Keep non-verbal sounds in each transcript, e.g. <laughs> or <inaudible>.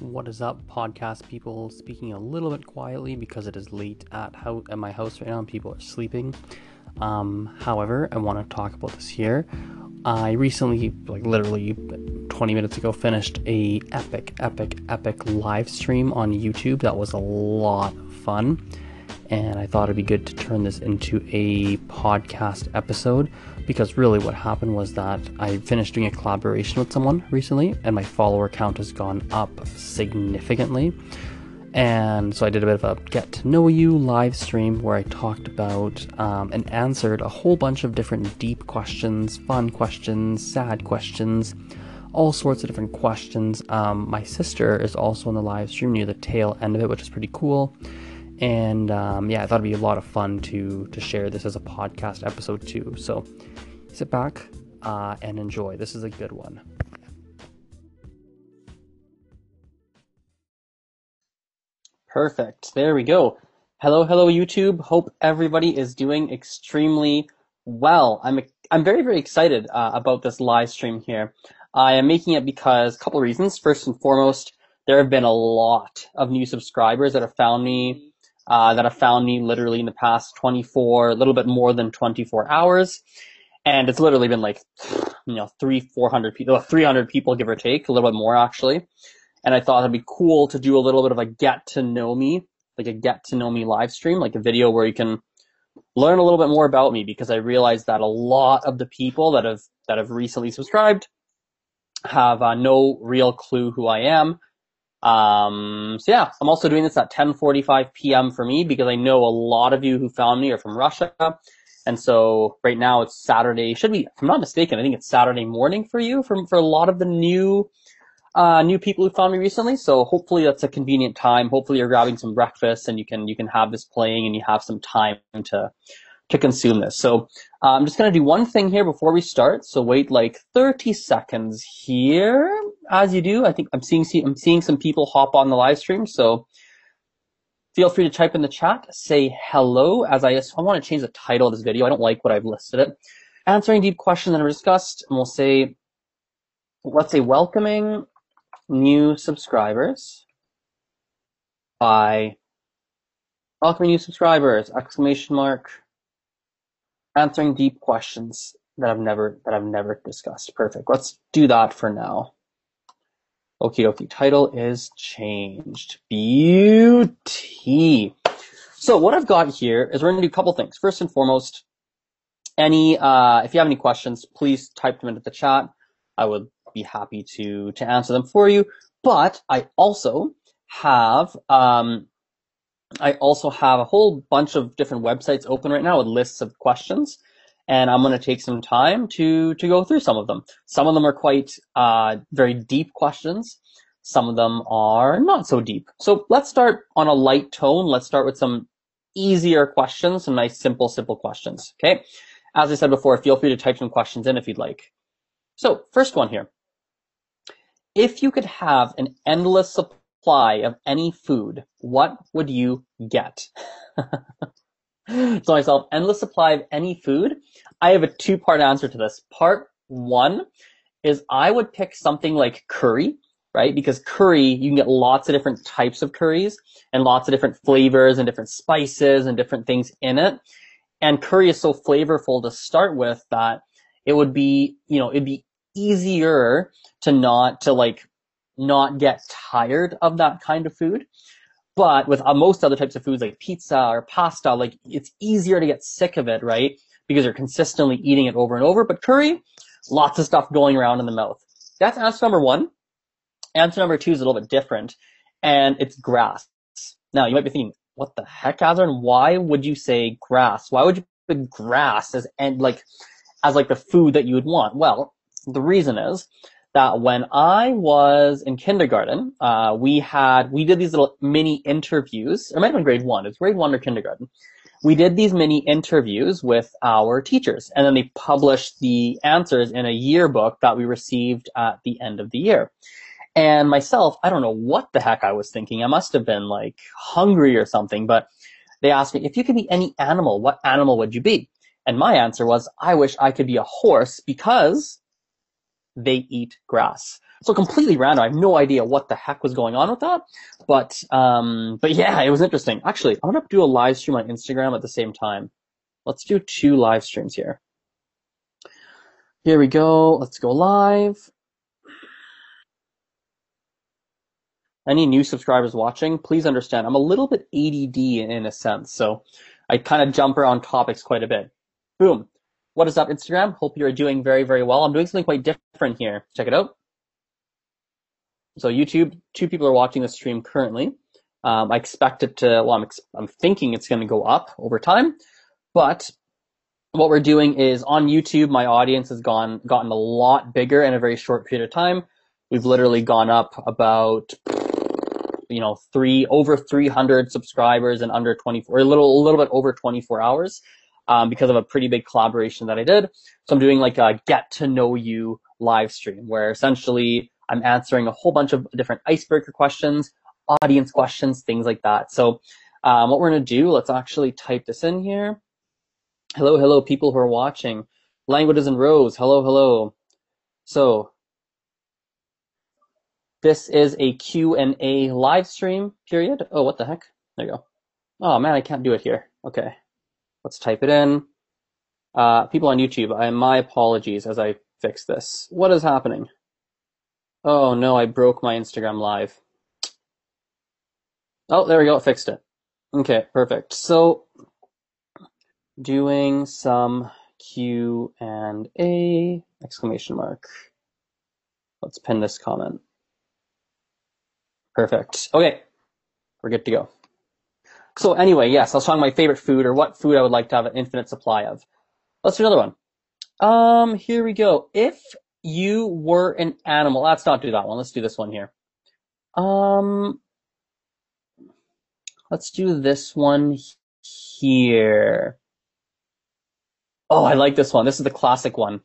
What is up, podcast people? Speaking a little bit quietly because it is late at how at my house right now and people are sleeping. Um, however, I want to talk about this here. I recently, like literally 20 minutes ago, finished a epic, epic, epic live stream on YouTube. That was a lot of fun, and I thought it'd be good to turn this into a podcast episode because really what happened was that I finished doing a collaboration with someone recently, and my follower count has gone up significantly. And so I did a bit of a get to know you live stream where I talked about um, and answered a whole bunch of different deep questions, fun questions, sad questions, all sorts of different questions. Um, my sister is also in the live stream near the tail end of it, which is pretty cool. And um, yeah, I thought it'd be a lot of fun to to share this as a podcast episode too. So sit back uh, and enjoy. This is a good one. Perfect. There we go. Hello, hello, YouTube. Hope everybody is doing extremely well. I'm I'm very very excited uh, about this live stream here. I am making it because a couple reasons. First and foremost, there have been a lot of new subscribers that have found me uh, that have found me literally in the past 24, a little bit more than 24 hours, and it's literally been like you know three, four hundred people, 300 people give or take, a little bit more actually and I thought it'd be cool to do a little bit of a get to know me, like a get to know me live stream, like a video where you can learn a little bit more about me because I realized that a lot of the people that have that have recently subscribed have uh, no real clue who I am. Um, so yeah, I'm also doing this at 10:45 p.m. for me because I know a lot of you who found me are from Russia, and so right now it's Saturday. Should be, if I'm not mistaken, I think it's Saturday morning for you. For for a lot of the new uh, new people who found me recently. So hopefully that's a convenient time. Hopefully you're grabbing some breakfast and you can you can have this playing and you have some time to to consume this. So uh, I'm just gonna do one thing here before we start. So wait like 30 seconds here. As you do, I think I'm seeing I'm seeing some people hop on the live stream. So feel free to type in the chat, say hello. As I I want to change the title of this video. I don't like what I've listed it. Answering deep questions that are discussed, and we'll say let's say welcoming new subscribers by welcoming new subscribers, exclamation mark, answering deep questions that I've never that I've never discussed. Perfect. Let's do that for now. Okie dokie. Title is changed. Beauty. So what I've got here is we're gonna do a couple things. First and foremost, any uh, if you have any questions, please type them into the chat. I would be happy to to answer them for you. But I also have um, I also have a whole bunch of different websites open right now with lists of questions, and I'm going to take some time to to go through some of them. Some of them are quite uh, very deep questions. Some of them are not so deep. So let's start on a light tone. Let's start with some easier questions, some nice, simple, simple questions. Okay. As I said before, feel free to type some questions in if you'd like. So first one here if you could have an endless supply of any food, what would you get? <laughs> <laughs> so myself, endless supply of any food. I have a two part answer to this. Part one is I would pick something like curry, right? Because curry, you can get lots of different types of curries and lots of different flavors and different spices and different things in it. And curry is so flavorful to start with that it would be, you know, it'd be easier to not to like not get tired of that kind of food. But with uh, most other types of foods like pizza or pasta, like it's easier to get sick of it, right? Because you're consistently eating it over and over. But curry, lots of stuff going around in the mouth. That's answer number one. Answer number two is a little bit different, and it's grass. Now you might be thinking, what the heck, Azrin? Why would you say grass? Why would you put grass as and like as like the food that you would want? Well, the reason is that when I was in kindergarten, uh, we had we did these little mini interviews. It might have been grade one. It's grade one or kindergarten. We did these mini interviews with our teachers, and then they published the answers in a yearbook that we received at the end of the year. And myself, I don't know what the heck I was thinking. I must have been like hungry or something, but they asked me, if you could be any animal, what animal would you be? And my answer was, I wish I could be a horse because they eat grass. So completely random. I have no idea what the heck was going on with that. But, um, but yeah, it was interesting. Actually, I'm going to do a live stream on Instagram at the same time. Let's do two live streams here. Here we go. Let's go live. Any new subscribers watching, please understand I'm a little bit ADD in a sense. So I kind of jump around topics quite a bit. Boom. What is up, Instagram? Hope you're doing very, very well. I'm doing something quite different here. Check it out. So YouTube, two people are watching the stream currently. Um, I expect it to, well, I'm, I'm thinking it's going to go up over time, but what we're doing is on YouTube, my audience has gone gotten a lot bigger in a very short period of time. We've literally gone up about you know three over 300 subscribers in under 24 or a little a little bit over 24 hours um, because of a pretty big collaboration that I did. So I'm doing like a get to know you live stream where essentially I'm answering a whole bunch of different icebreaker questions, audience questions, things like that. So um, what we're gonna do, let's actually type this in here. Hello, hello, people who are watching. Languages and Rose, hello, hello. So, this is a Q&A live stream period. Oh, what the heck? There you go. Oh man, I can't do it here. Okay. Let's type it in. Uh, people on YouTube, I, my apologies as I fix this. What is happening? Oh no, I broke my Instagram live. Oh, there we go, fixed it. Okay, perfect. So doing some Q and A exclamation mark. Let's pin this comment. Perfect. Okay, we're good to go. So anyway, yes, I was talking my favorite food or what food I would like to have an infinite supply of. Let's do another one. Um, here we go. If you were an animal, let's not do that one. Let's do this one here. Um, let's do this one here. Oh, I like this one. This is the classic one.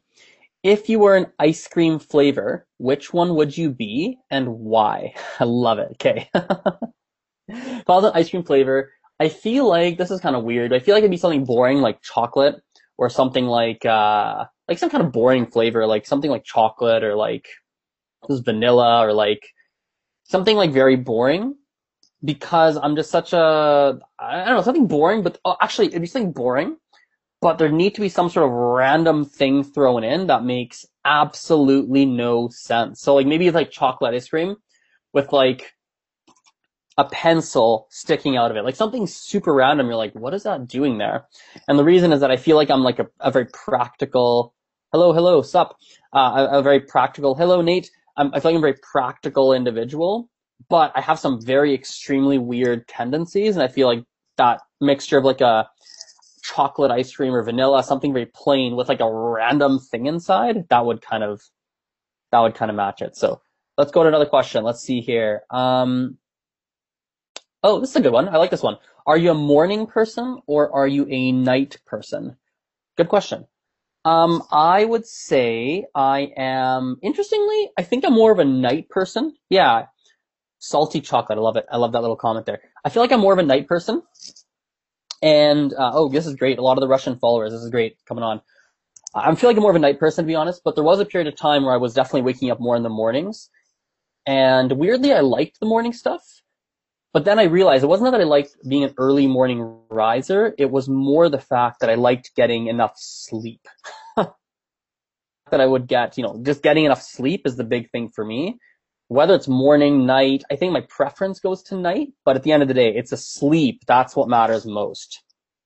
If you were an ice cream flavor, which one would you be and why? <laughs> I love it. Okay. <laughs> if I was an ice cream flavor, I feel like this is kind of weird. I feel like it'd be something boring like chocolate or something like uh like some kind of boring flavor, like something like chocolate or like this vanilla or like something like very boring because I'm just such a I don't know something boring, but oh, actually it'd be something boring but there need to be some sort of random thing thrown in that makes absolutely no sense. So like maybe it's like chocolate ice cream with like a pencil sticking out of it, like something super random. You're like, what is that doing there? And the reason is that I feel like I'm like a, a very practical, hello, hello, sup, uh, a, a, very practical, hello, Nate. I'm, I feel like I'm a very practical individual, but I have some very extremely weird tendencies. And I feel like that mixture of like a, chocolate ice cream or vanilla, something very plain with like a random thing inside, that would kind of that would kind of match it. So let's go to another question. Let's see here. Um, oh, this is a good one. I like this one. Are you a morning person or are you a night person? Good question. Um, I would say I am, interestingly, I think I'm more of a night person. Yeah. Salty chocolate. I love it. I love that little comment there. I feel like I'm more of a night person. And uh, oh, this is great. A lot of the Russian followers. This is great coming on. I feel like I'm more of a night person to be honest, but there was a period of time where I was definitely waking up more in the mornings. And weirdly, I liked the morning stuff. But then I realized it wasn't that I liked being an early morning riser. It was more the fact that I liked getting enough sleep. <laughs> that I would get, you know, just getting enough sleep is the big thing for me whether it's morning, night, I think my preference goes to night, but at the end of the day, it's a sleep. That's what matters most.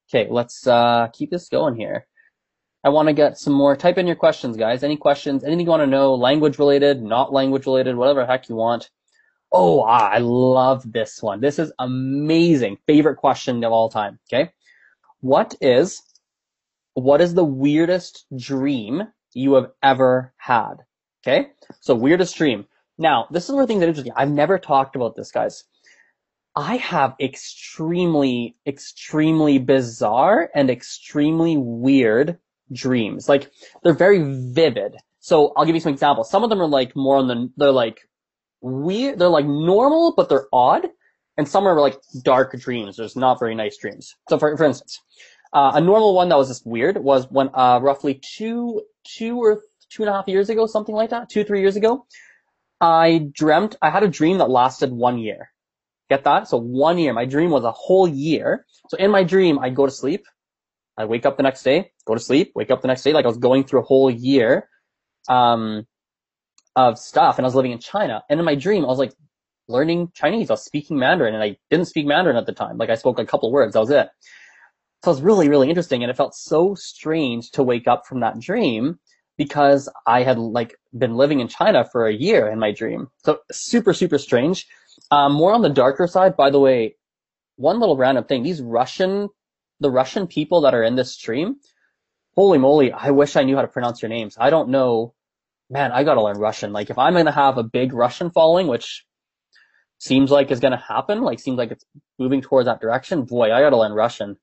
Okay, let's uh, keep this going here. I want to get some more. Type in your questions, guys. Any questions? Anything you want to know? Language related, not language related, whatever heck you want. Oh, I love this one. This is amazing. Favorite question of all time. Okay. What is, what is the weirdest dream you have ever had? Okay. So weirdest dream. Now, this is where things are interesting. I've never talked about this, guys. I have extremely, extremely bizarre and extremely weird dreams. Like, they're very vivid. So I'll give you some examples. Some of them are like more on the, they're like weird, they're like normal, but they're odd. And some are like dark dreams. There's not very nice dreams. So for, for instance, uh, a normal one that was just weird was when, uh, roughly two, two or two and a half years ago, something like that, two, three years ago, I dreamt, I had a dream that lasted one year. Get that? So one year. My dream was a whole year. So in my dream, I'd go to sleep. I wake up the next day, go to sleep, wake up the next day. Like I was going through a whole year, um, of stuff and I was living in China. And in my dream, I was like learning Chinese. I was speaking Mandarin and I didn't speak Mandarin at the time. Like I spoke a couple words. That was it. So it was really, really interesting. And it felt so strange to wake up from that dream because I had like been living in China for a year in my dream. So super, super strange. Um, more on the darker side, by the way, one little random thing, these Russian, the Russian people that are in this stream, holy moly, I wish I knew how to pronounce your names. I don't know. Man, I gotta learn Russian. Like if I'm gonna have a big Russian following, which seems like is gonna happen, like seems like it's moving towards that direction, boy, I gotta learn Russian.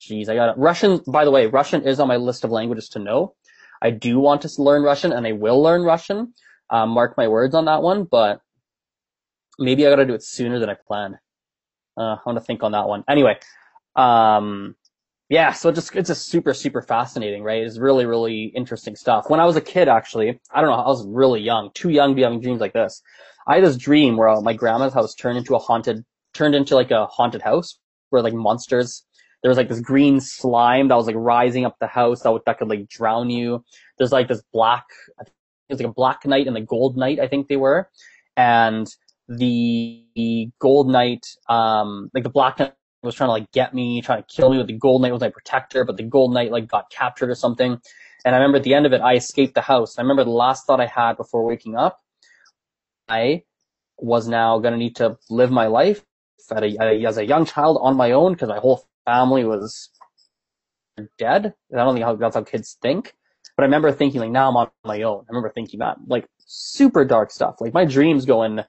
Jeez, I got to Russian. By the way, Russian is on my list of languages to know. I do want to learn Russian, and I will learn Russian. Um, mark my words on that one, but maybe I got to do it sooner than I planned. Uh, I want to think on that one. Anyway, um, yeah, so just it's just super super fascinating, right? It's really really interesting stuff. When I was a kid, actually, I don't know, I was really young, too young to be having dreams like this. I had this dream where my grandma's house turned into a haunted, turned into like a haunted house where like monsters there was like this green slime that was like rising up the house that, would, that could like drown you. There's like this black, it was like a black knight and a gold knight, I think they were. And the, the gold knight, um, like the black knight was trying to like get me, trying to kill me, With the gold knight was my protector, but the gold knight like got captured or something. And I remember at the end of it, I escaped the house. I remember the last thought I had before waking up, I was now going to need to live my life a, as a young child on my own because my whole family was dead. I don't think how, that's how kids think. But I remember thinking like, now I'm on my own. I remember thinking that like super dark stuff. Like my dreams going,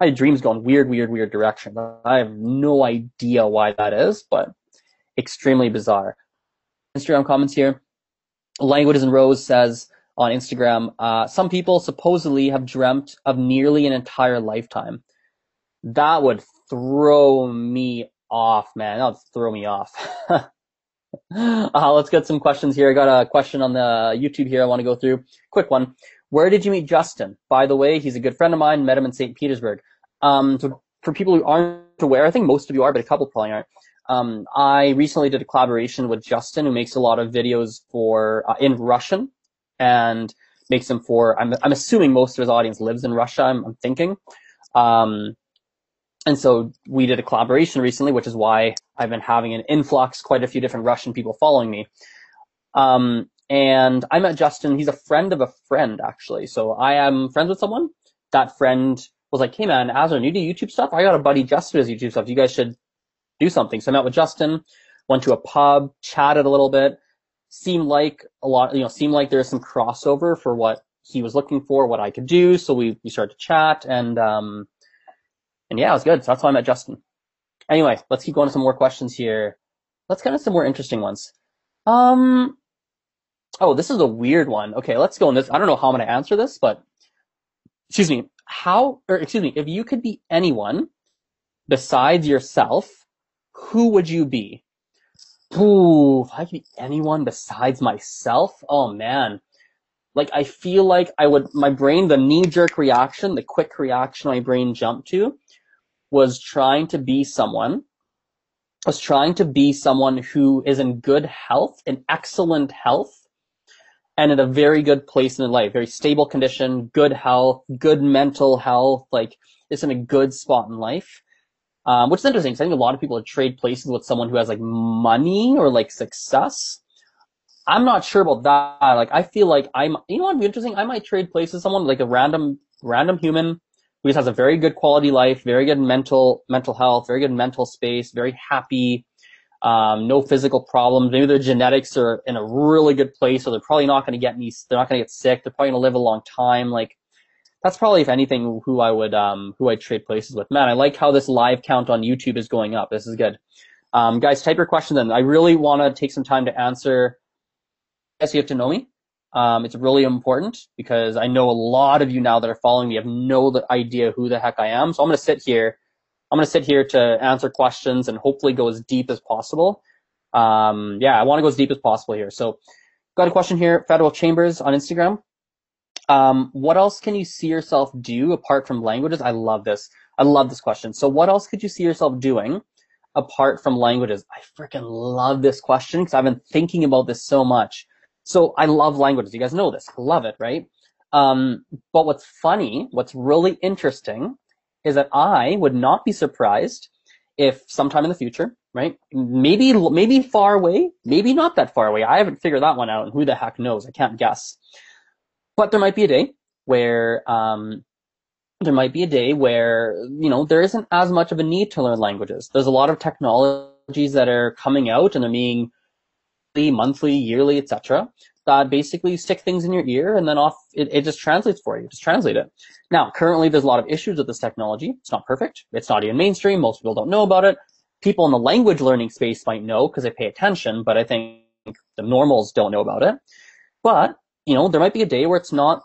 my dreams going weird, weird, weird direction. I have no idea why that is, but extremely bizarre. Instagram comments here. Languages and Rose says on Instagram, uh, some people supposedly have dreamt of nearly an entire lifetime. That would throw me off, man. That would throw me off. <laughs> uh, let's get some questions here. I got a question on the YouTube here I want to go through. Quick one. Where did you meet Justin? By the way, he's a good friend of mine. Met him in St. Petersburg. Um, so for people who aren't aware, I think most of you are, but a couple probably aren't. Um, I recently did a collaboration with Justin, who makes a lot of videos for uh, in Russian and makes them for. I'm I'm assuming most of his audience lives in Russia. I'm, I'm thinking. Um, and so we did a collaboration recently, which is why I've been having an influx, quite a few different Russian people following me. Um, and I met Justin. He's a friend of a friend, actually. So I am friends with someone. That friend was like, "Hey man, Azar, you do YouTube stuff? I got a buddy Justin does YouTube stuff. You guys should do something." So I met with Justin, went to a pub, chatted a little bit. Seemed like a lot, you know, seemed like there's some crossover for what he was looking for, what I could do. So we we started to chat, and um, and yeah, it was good. So that's how I met Justin. Anyway, let's keep going to some more questions here. Let's get into some more interesting ones. Um, oh, this is a weird one. Okay, let's go on this. I don't know how I'm going to answer this, but excuse me. How, or excuse me, if you could be anyone besides yourself, who would you be? Ooh, if I could be anyone besides myself, oh man. Like I feel like I would, my brain, the knee jerk reaction, the quick reaction my brain jumped to was trying to be someone was trying to be someone who is in good health, in excellent health, and in a very good place in life, very stable condition, good health, good mental health, like is in a good spot in life. Um, which is interesting because I think a lot of people trade places with someone who has like money or like success. I'm not sure about that. Like I feel like I'm, you know what'd be interesting? I might trade places with someone like a random, random human who just has a very good quality life, very good mental mental health, very good mental space, very happy, um, no physical problems. Maybe their genetics are in a really good place, so they're probably not going to get any. They're not going to get sick. They're probably going to live a long time. Like that's probably, if anything, who I would um, who I'd trade places with. Man, I like how this live count on YouTube is going up. This is good. Um, guys, type your questions in. I really want to take some time to answer. Yes, you have to know me. Um, it's really important because I know a lot of you now that are following me have no idea who the heck I am. So I'm going to sit here. I'm going to sit here to answer questions and hopefully go as deep as possible. Um, yeah, I want to go as deep as possible here. So got a question here. Federal Chambers on Instagram. Um, what else can you see yourself do apart from languages? I love this. I love this question. So what else could you see yourself doing apart from languages? I freaking love this question because I've been thinking about this so much. So I love languages. You guys know this. I love it, right? Um, but what's funny, what's really interesting is that I would not be surprised if sometime in the future, right? Maybe, maybe far away, maybe not that far away. I haven't figured that one out and who the heck knows? I can't guess. But there might be a day where, um, there might be a day where, you know, there isn't as much of a need to learn languages. There's a lot of technologies that are coming out and they're being monthly, yearly, etc. That basically stick things in your ear and then off it, it just translates for you. Just translate it. Now, currently there's a lot of issues with this technology. It's not perfect. It's not even mainstream. Most people don't know about it. People in the language learning space might know because they pay attention, but I think the normals don't know about it. But, you know, there might be a day where it's not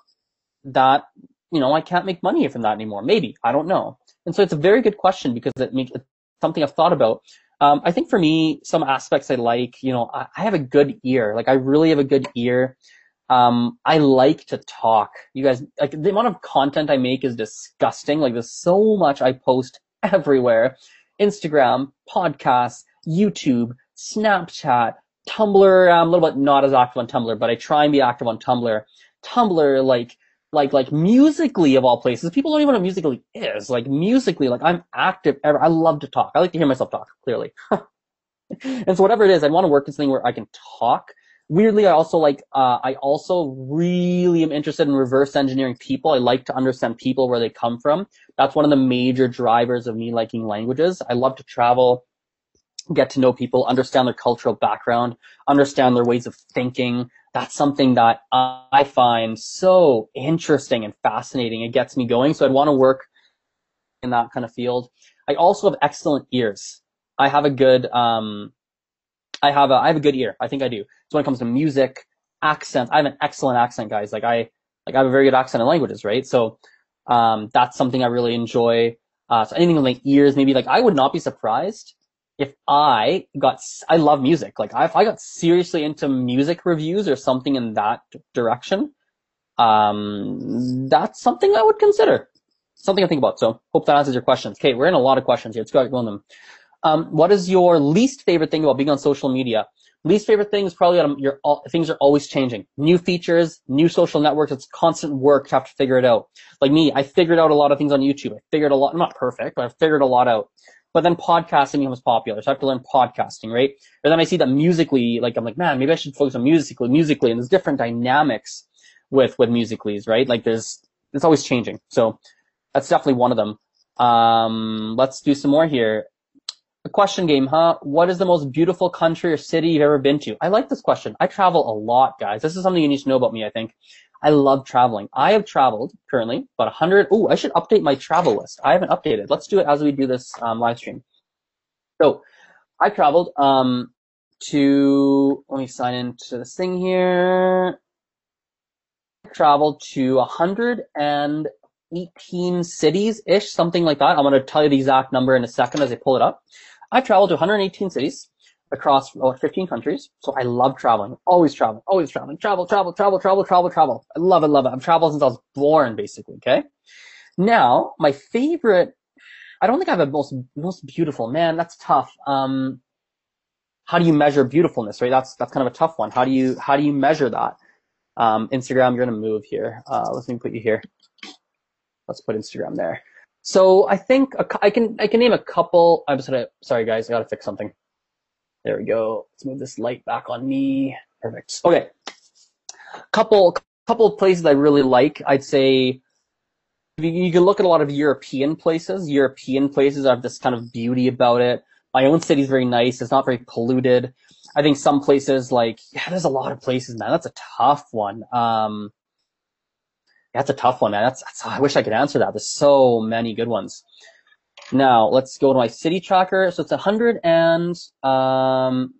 that, you know, I can't make money from that anymore. Maybe. I don't know. And so it's a very good question because it makes it's something I've thought about um, I think for me, some aspects I like, you know, I, I, have a good ear. Like I really have a good ear. Um, I like to talk. You guys, like the amount of content I make is disgusting. Like there's so much I post <laughs> everywhere. Instagram, podcasts, YouTube, Snapchat, Tumblr. I'm a little bit not as active on Tumblr, but I try and be active on Tumblr. Tumblr, like like like Musical.ly of all places people don't even know what Musical.ly is. Like Musical.ly like i'm active ever i love to talk. I like to hear myself talk clearly. <laughs> And so whatever it is i want to work in something where i can talk. Weirdly i also like uh, i also really am interested in reverse engineering people. I like to understand people where they come from. That's one of the major drivers of me liking languages. I love to travel get to know people, understand their cultural background, understand their ways of thinking. That's something that I find so interesting and fascinating. It gets me going. So I'd want to work in that kind of field. I also have excellent ears. I have a good, um, I have a, I have a good ear. I think I do. So when it comes to music, accent, I have an excellent accent, guys. Like I, like I have a very good accent in languages, right? So, um, that's something I really enjoy. Uh, so anything with my ears, maybe like I would not be surprised if I got, I love music. Like if I got seriously into music reviews or something in that direction, um, that's something I would consider. Something I think about. So hope that answers your questions. Okay, we're in a lot of questions here. Let's go on them. Um, what is your least favorite thing about being on social media? Least favorite thing is probably that your things are always changing. New features, new social networks. It's constant work to have to figure it out. Like me, I figured out a lot of things on YouTube. I figured a lot. I'm not perfect, but I figured a lot out. But then podcasting becomes popular, so I have to learn podcasting, right? And then I see that Musical.ly, like I'm like, man, maybe I should focus on Musical.ly, Musical.ly, and there's different dynamics with with musicallys, right? Like there's it's always changing. So that's definitely one of them. Um, let's do some more here. A question game, huh? What is the most beautiful country or city you've ever been to? I like this question. I travel a lot, guys. This is something you need to know about me, I think. I love traveling. I have traveled currently about 100. Oh, I should update my travel list. I haven't updated. Let's do it as we do this um, live stream. So I traveled um, to, let me sign into this thing here. I traveled to 118 cities ish, something like that. I'm going to tell you the exact number in a second as I pull it up. I traveled to 118 cities across about 15 countries. So I love traveling, always traveling, always traveling, travel, travel, travel, travel, travel, travel. I love it, love it. I've traveled since I was born, basically. Okay. Now, my favorite, I don't think I have a most, most beautiful, man. That's tough. Um, how do you measure beautifulness, right? That's, that's kind of a tough one. How do you, how do you measure that? Um, Instagram, you're going to move here. Uh, let me put you here. Let's put Instagram there. So I think a, I can, I can name a couple. I'm sorry, sorry guys, I got to fix something. There we go. Let's move this light back on me. Perfect. Okay. Couple, couple of places I really like. I'd say you can look at a lot of European places. European places have this kind of beauty about it. My own city is very nice. It's not very polluted. I think some places like, yeah, there's a lot of places, man. That's a tough one. Um, that's a tough one, man. That's, that's, I wish I could answer that. There's so many good ones. Now let's go to my city tracker. So it's a hundred and um,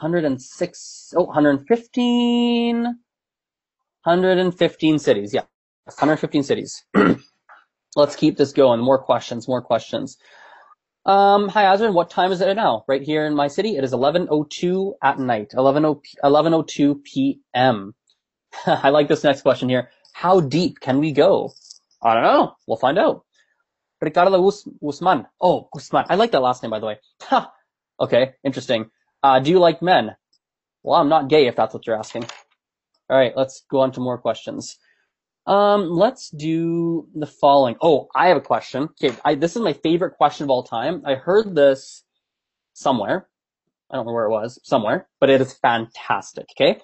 106, oh, 115, 115 cities. Yeah, 115 cities. <clears throat> let's keep this going. More questions, more questions. Um, hi, Azrin. What time is it now? Right here in my city, it is 11:02 at night. 11:02 p.m. <laughs> I like this next question here. How deep can we go? I don't know. We'll find out. Ricardo Guzman. Oh, Guzman. I like that last name, by the way. Ha. Okay, interesting. Uh, do you like men? Well, I'm not gay if that's what you're asking. All right, let's go on to more questions. Um, let's do the following. Oh, I have a question. Okay, I, this is my favorite question of all time. I heard this somewhere. I don't know where it was, somewhere, but it is fantastic. Okay,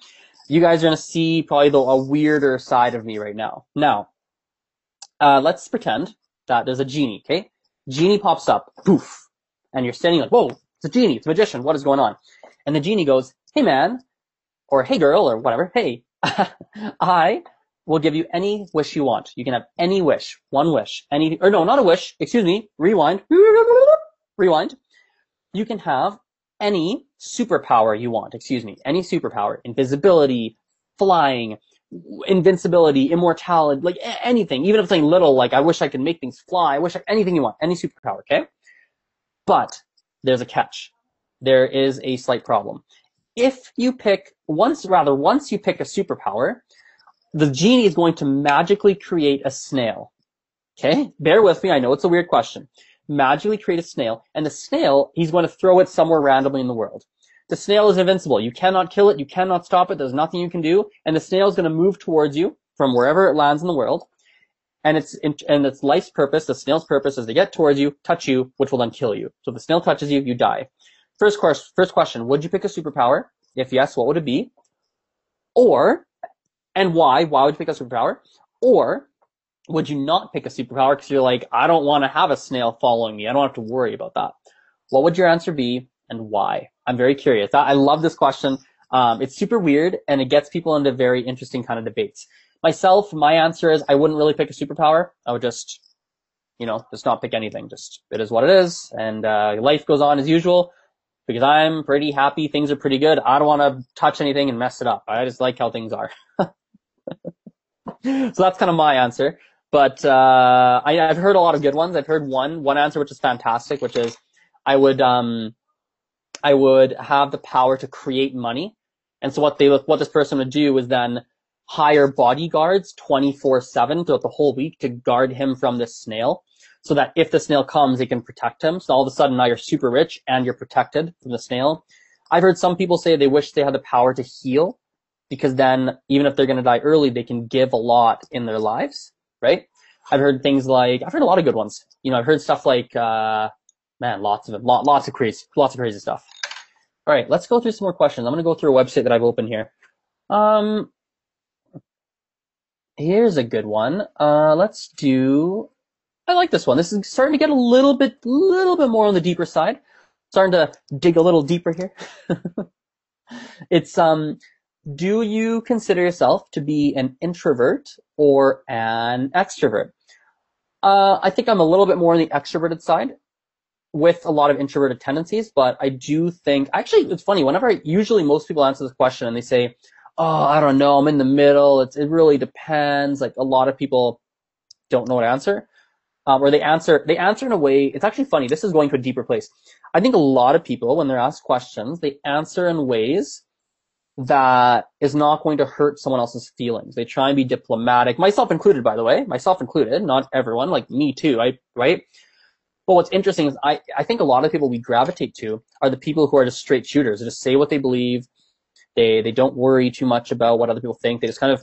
you guys are gonna see probably the, a weirder side of me right now. Now, uh, let's pretend that there's a genie. Okay, genie pops up, poof, and you're standing like, whoa, it's a genie, it's a magician. What is going on? And the genie goes, hey man, or hey girl, or whatever. Hey, <laughs> I will give you any wish you want. You can have any wish, one wish, any, or no, not a wish, excuse me, rewind, <laughs> rewind. You can have any superpower you want, excuse me, any superpower, invisibility, flying, invincibility, immortality, like anything, even if it's something little, like I wish I could make things fly, I wish I, anything you want, any superpower, okay? But there's a catch. There is a slight problem. If you pick once, rather, once you pick a superpower, the genie is going to magically create a snail. Okay, bear with me. I know it's a weird question. Magically create a snail, and the snail, he's going to throw it somewhere randomly in the world. The snail is invincible. You cannot kill it. You cannot stop it. There's nothing you can do. And the snail is going to move towards you from wherever it lands in the world. And its and its life's purpose, the snail's purpose, is to get towards you, touch you, which will then kill you. So if the snail touches you, you die. First course, first question: Would you pick a superpower? If yes, what would it be? Or and why? Why would you pick a superpower? Or would you not pick a superpower because you're like, I don't want to have a snail following me. I don't have to worry about that. What would your answer be and why? I'm very curious. I love this question. Um, it's super weird and it gets people into very interesting kind of debates. Myself, my answer is I wouldn't really pick a superpower. I would just, you know, just not pick anything. Just it is what it is, and uh, life goes on as usual. Because I'm pretty happy, things are pretty good. I don't want to touch anything and mess it up. I just like how things are. <laughs> so that's kind of my answer. But uh, I, have heard a lot of good ones. I've heard one one answer which is fantastic, which is I would um, I would have the power to create money. And so what they what this person would do is then hire bodyguards 24/7 throughout the whole week to guard him from this snail, so that if the snail comes, they can protect him. So all of a sudden now you're super rich and you're protected from the snail. I've heard some people say they wish they had the power to heal because then even if they're going to die early, they can give a lot in their lives, right? I've heard things like, I've heard a lot of good ones. You know, I've heard stuff like, uh, man, lots of it, lot, lots of crazy, lots of crazy stuff. All right, let's go through some more questions. I'm going to go through a website that I've opened here. Um, here's a good one. Uh, let's do, I like this one. This is starting to get a little bit, little bit more on the deeper side. Starting to dig a little deeper here. <laughs> it's, um, do you consider yourself to be an introvert or an extrovert? Uh, I think I'm a little bit more on the extroverted side with a lot of introverted tendencies, but I do think, actually, it's funny, whenever I, usually most people answer this question and they say, oh, I don't know, I'm in the middle, it's, it really depends. Like a lot of people don't know what to answer. Um, or they answer, they answer in a way, it's actually funny, this is going to a deeper place. I think a lot of people, when they're asked questions, they answer in ways that is not going to hurt someone else's feelings. They try and be diplomatic, myself included, by the way, myself included, not everyone, like me too, I, right? But what's interesting is I, I think a lot of people we gravitate to are the people who are just straight shooters. They just say what they believe. They, they don't worry too much about what other people think. They just kind of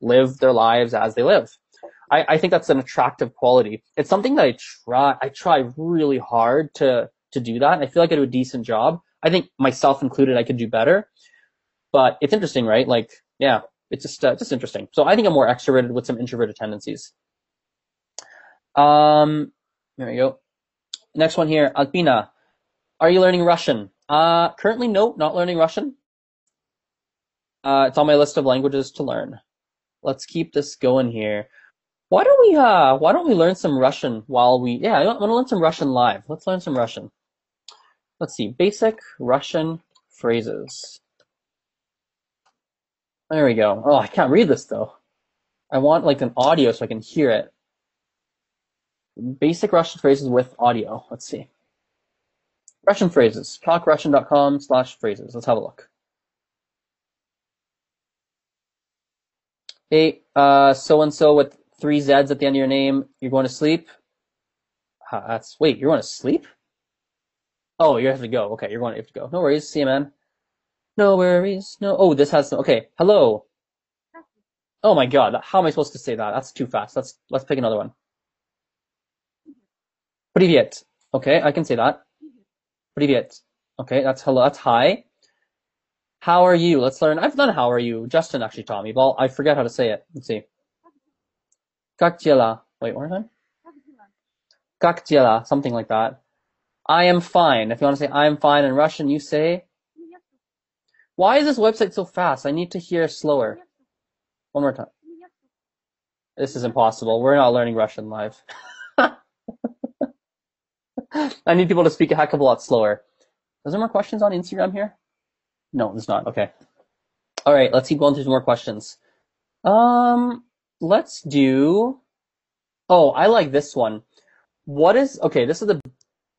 live their lives as they live. I, I think that's an attractive quality. It's something that I try, I try really hard to, to do that. And I feel like I do a decent job. I think myself included, I could do better. But it's interesting, right? Like, yeah, it's just uh, just interesting. So I think I'm more extroverted with some introverted tendencies. Um, there we go. Next one here, Alpina. Are you learning Russian? Uh, currently, no, not learning Russian. Uh, it's on my list of languages to learn. Let's keep this going here. Why don't we, uh, why don't we learn some Russian while we, yeah, I want to learn some Russian live. Let's learn some Russian. Let's see, basic Russian phrases. There we go. Oh, I can't read this though. I want like an audio so I can hear it. Basic Russian phrases with audio. Let's see. Russian phrases. Talkrussian.com slash phrases. Let's have a look. Hey, uh, so and so with three Z's at the end of your name, you're going to sleep. Uh, that's wait, you're going to sleep? Oh, you have to go. Okay, you're going to have to go. No worries. See you, man. No worries. No. Oh, this has okay. Hello. Oh my God. How am I supposed to say that? That's too fast. Let's let's pick another one. Привет. Okay, I can say that. Привет. Okay, that's hello. That's hi. How are you? Let's learn. I've done how are you. Justin actually taught me, but I forget how to say it. Let's see. Как дела? Wait, one more time. Как дела? Something like that. I am fine. If you want to say I am fine in Russian, you say. Why is this website so fast? I need to hear slower. One more time. This is impossible. We're not learning Russian live. <laughs> <laughs> I need people to speak a heck of a lot slower. Is there more questions on Instagram here? No, there's not. Okay. All right, let's keep going through some more questions. Um, let's do. Oh, I like this one. What is okay? This is the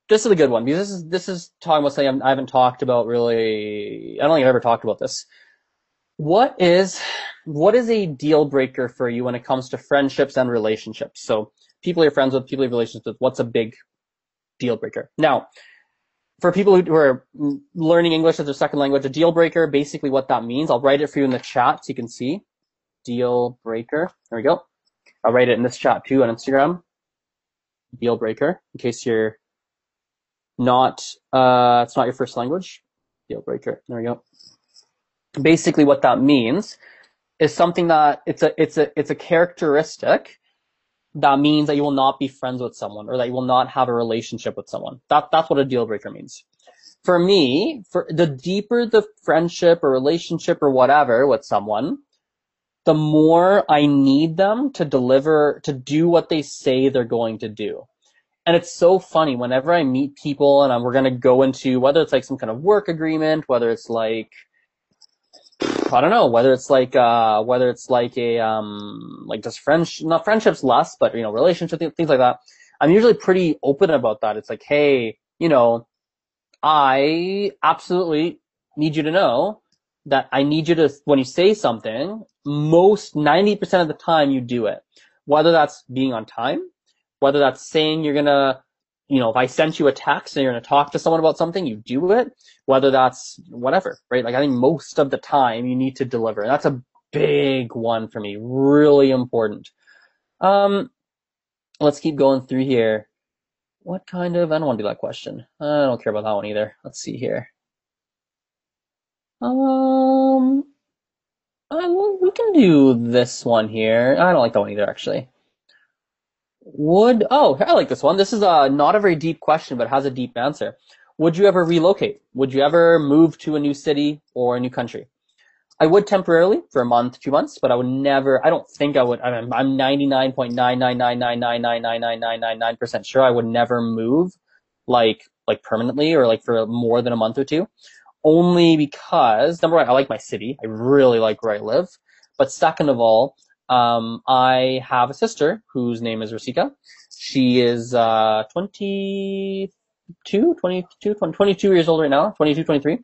this is a good one because this is this is talking about something I haven't talked about really. I don't think I've ever talked about this. What is what is a deal breaker for you when it comes to friendships and relationships? So people you're friends with, people you have relationships with. What's a big deal breaker? Now, for people who are learning English as their second language, a deal breaker, basically what that means, I'll write it for you in the chat so you can see. Deal breaker. There we go. I'll write it in this chat too on Instagram. Deal breaker, in case you're not, uh, it's not your first language. Deal breaker. There we go. Basically what that means is something that it's a, it's a, it's a characteristic that means that you will not be friends with someone or that you will not have a relationship with someone. That, that's what a deal breaker means. For me, for the deeper the friendship or relationship or whatever with someone, the more I need them to deliver, to do what they say they're going to do. And it's so funny whenever I meet people and I'm, we're going to go into whether it's like some kind of work agreement, whether it's like, I don't know whether it's like uh whether it's like a um like just friends not friendships less but you know relationship things like that. I'm usually pretty open about that. It's like hey you know I absolutely need you to know that I need you to when you say something most 90% of the time you do it whether that's being on time whether that's saying you're gonna you know, if I sent you a text and you're going to talk to someone about something, you do it, whether that's whatever, right? Like I think most of the time you need to deliver. And that's a big one for me, really important. Um, let's keep going through here. What kind of, I don't want to do that question. I don't care about that one either. Let's see here. Um, I, we can do this one here. I don't like that one either, actually. Would oh I like this one. This is a not a very deep question, but has a deep answer. Would you ever relocate? Would you ever move to a new city or a new country? I would temporarily for a month, two months, but I would never. I don't think I would. I mean, I'm 99.99999999999% sure I would never move, like like permanently or like for more than a month or two, only because number one, I like my city. I really like where I live, but second of all, um, I have a sister whose name is Rasika. She is uh, 22, 22, 22 years old right now, 22, 23.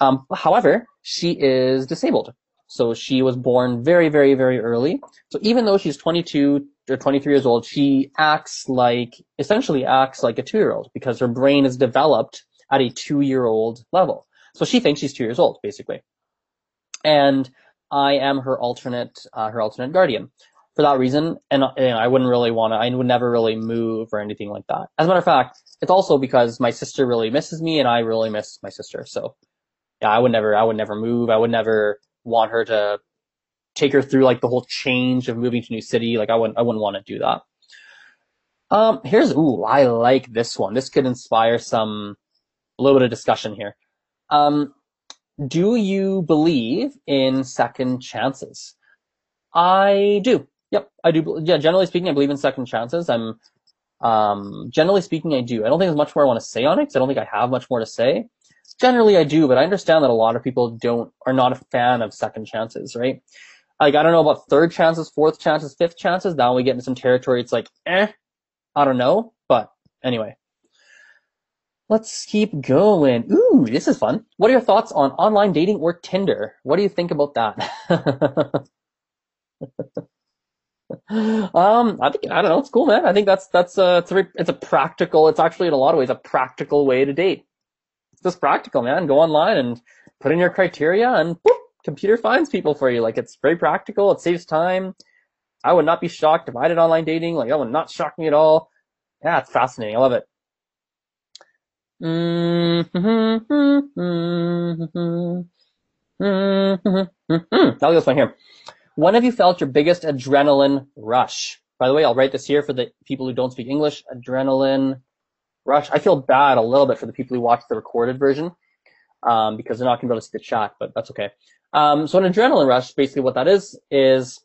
Um, however, she is disabled. So she was born very, very, very early. So even though she's 22 or 23 years old, she acts like, essentially acts like a two-year-old because her brain is developed at a two-year-old level. So she thinks she's two years old, basically. And I am her alternate, uh, her alternate guardian. For that reason, and, and I wouldn't really want to, I would never really move or anything like that. As a matter of fact, it's also because my sister really misses me and I really miss my sister. So yeah, I would never, I would never move. I would never want her to take her through like the whole change of moving to a new city. Like I wouldn't, I wouldn't want to do that. Um, here's, ooh, I like this one. This could inspire some, a little bit of discussion here. Um, do you believe in second chances? I do. Yep, I do. Yeah, generally speaking, I believe in second chances. I'm, um, generally speaking, I do. I don't think there's much more I want to say on it because I don't think I have much more to say. Generally, I do, but I understand that a lot of people don't are not a fan of second chances, right? Like I don't know about third chances, fourth chances, fifth chances. Now we get into some territory. It's like, eh, I don't know. But anyway, Let's keep going. Ooh, this is fun. What are your thoughts on online dating or Tinder? What do you think about that? <laughs> um, I think I don't know. It's cool, man. I think that's that's uh, it's a it's a practical. It's actually in a lot of ways a practical way to date. It's just practical, man. Go online and put in your criteria, and boop, computer finds people for you. Like it's very practical. It saves time. I would not be shocked if I did online dating. Like that would not shock me at all. Yeah, it's fascinating. I love it. Now this one here. When have you felt your biggest adrenaline rush? By the way, I'll write this here for the people who don't speak English. Adrenaline rush. I feel bad a little bit for the people who watch the recorded version um, because they're not going to be able to see the chat, but that's okay. Um, so an adrenaline rush, basically what that is, is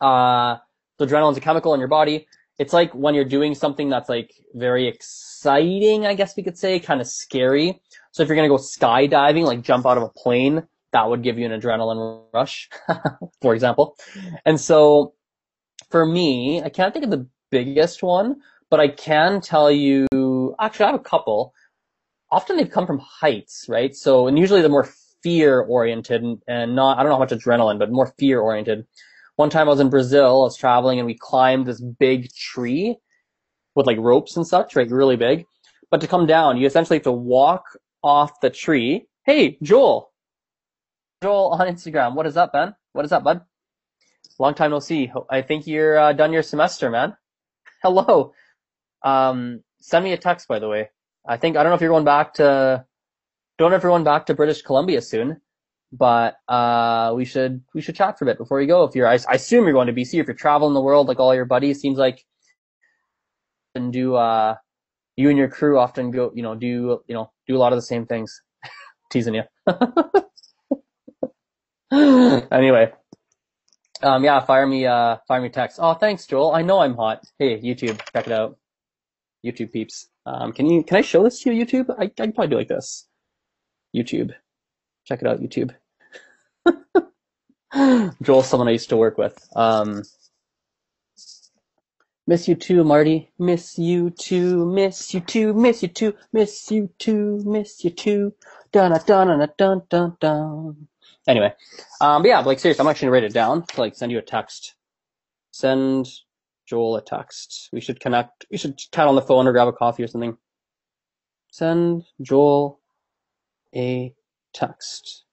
uh, the adrenaline is a chemical in your body. It's like when you're doing something that's like very exciting, I guess we could say, kind of scary. So if you're going to go skydiving, like jump out of a plane, that would give you an adrenaline rush, <laughs> for example. And so for me, I can't think of the biggest one, but I can tell you, actually I have a couple. Often they've come from heights, right? So, and usually they're more fear oriented and, and not, I don't know how much adrenaline, but more fear oriented. One time I was in Brazil, I was traveling and we climbed this big tree with like ropes and such, right? Really big. But to come down, you essentially have to walk off the tree. Hey, Joel, Joel on Instagram. What is up, man? What is up, bud? Long time no see. I think you're uh, done your semester, man. <laughs> Hello. Um, send me a text, by the way. I think I don't know if you're going back to. Don't know if you're going back to British Columbia soon, but uh, we should we should chat for a bit before you go. If you're, I, I assume you're going to BC. If you're traveling the world like all your buddies, seems like and do uh, you and your crew often go, you know, do you know do a lot of the same things. <laughs> Teasing you. <laughs> anyway, um, yeah, fire me, uh, fire me text. Oh, thanks, Joel. I know I'm hot. Hey, YouTube, check it out. YouTube peeps. Um, can you, can I show this to you, YouTube? I, I can probably do like this. YouTube. Check it out, YouTube. <laughs> Joel's someone I used to work with. Um, miss you too, Marty. Miss you too. Miss you too. Miss you too. Miss you too. Miss you too. Dun dun dun dun dun dun. Anyway, um, but yeah, like seriously, I'm actually gonna write it down to like send you a text. Send Joel a text. We should connect. We should chat on the phone or grab a coffee or something. Send Joel a text.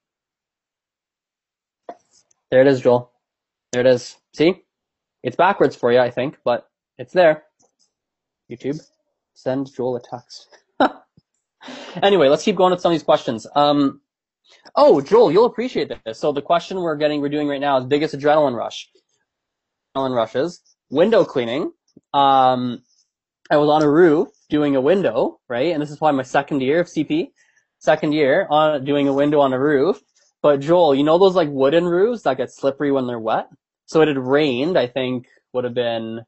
There it is, Joel. There it is. See? It's backwards for you, I think, but it's there. YouTube. Send Joel a text. <laughs> anyway, let's keep going with some of these questions. Um, Oh, Joel, you'll appreciate this. So the question we're getting, we're doing right now is biggest adrenaline rush. Adrenaline rushes. Window cleaning. Um, I was on a roof doing a window, right? And this is probably my second year of CP. Second year on doing a window on a roof. But Joel, you know those like wooden roofs that get slippery when they're wet? So it had rained, I think would have been,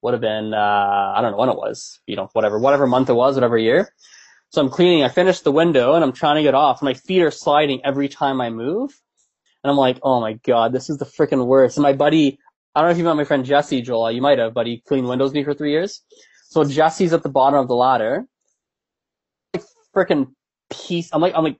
would have been, uh, I don't know when it was, you know, whatever, whatever month it was, whatever year. So I'm cleaning, I finished the window and I'm trying to get off. My feet are sliding every time I move. And I'm like, oh my god, this is the freaking worst. And my buddy, I don't know if you met my friend Jesse, Joel, you might have, but he cleaned windows with me for three years. So Jesse's at the bottom of the ladder. Like freaking piece, I'm like, I'm like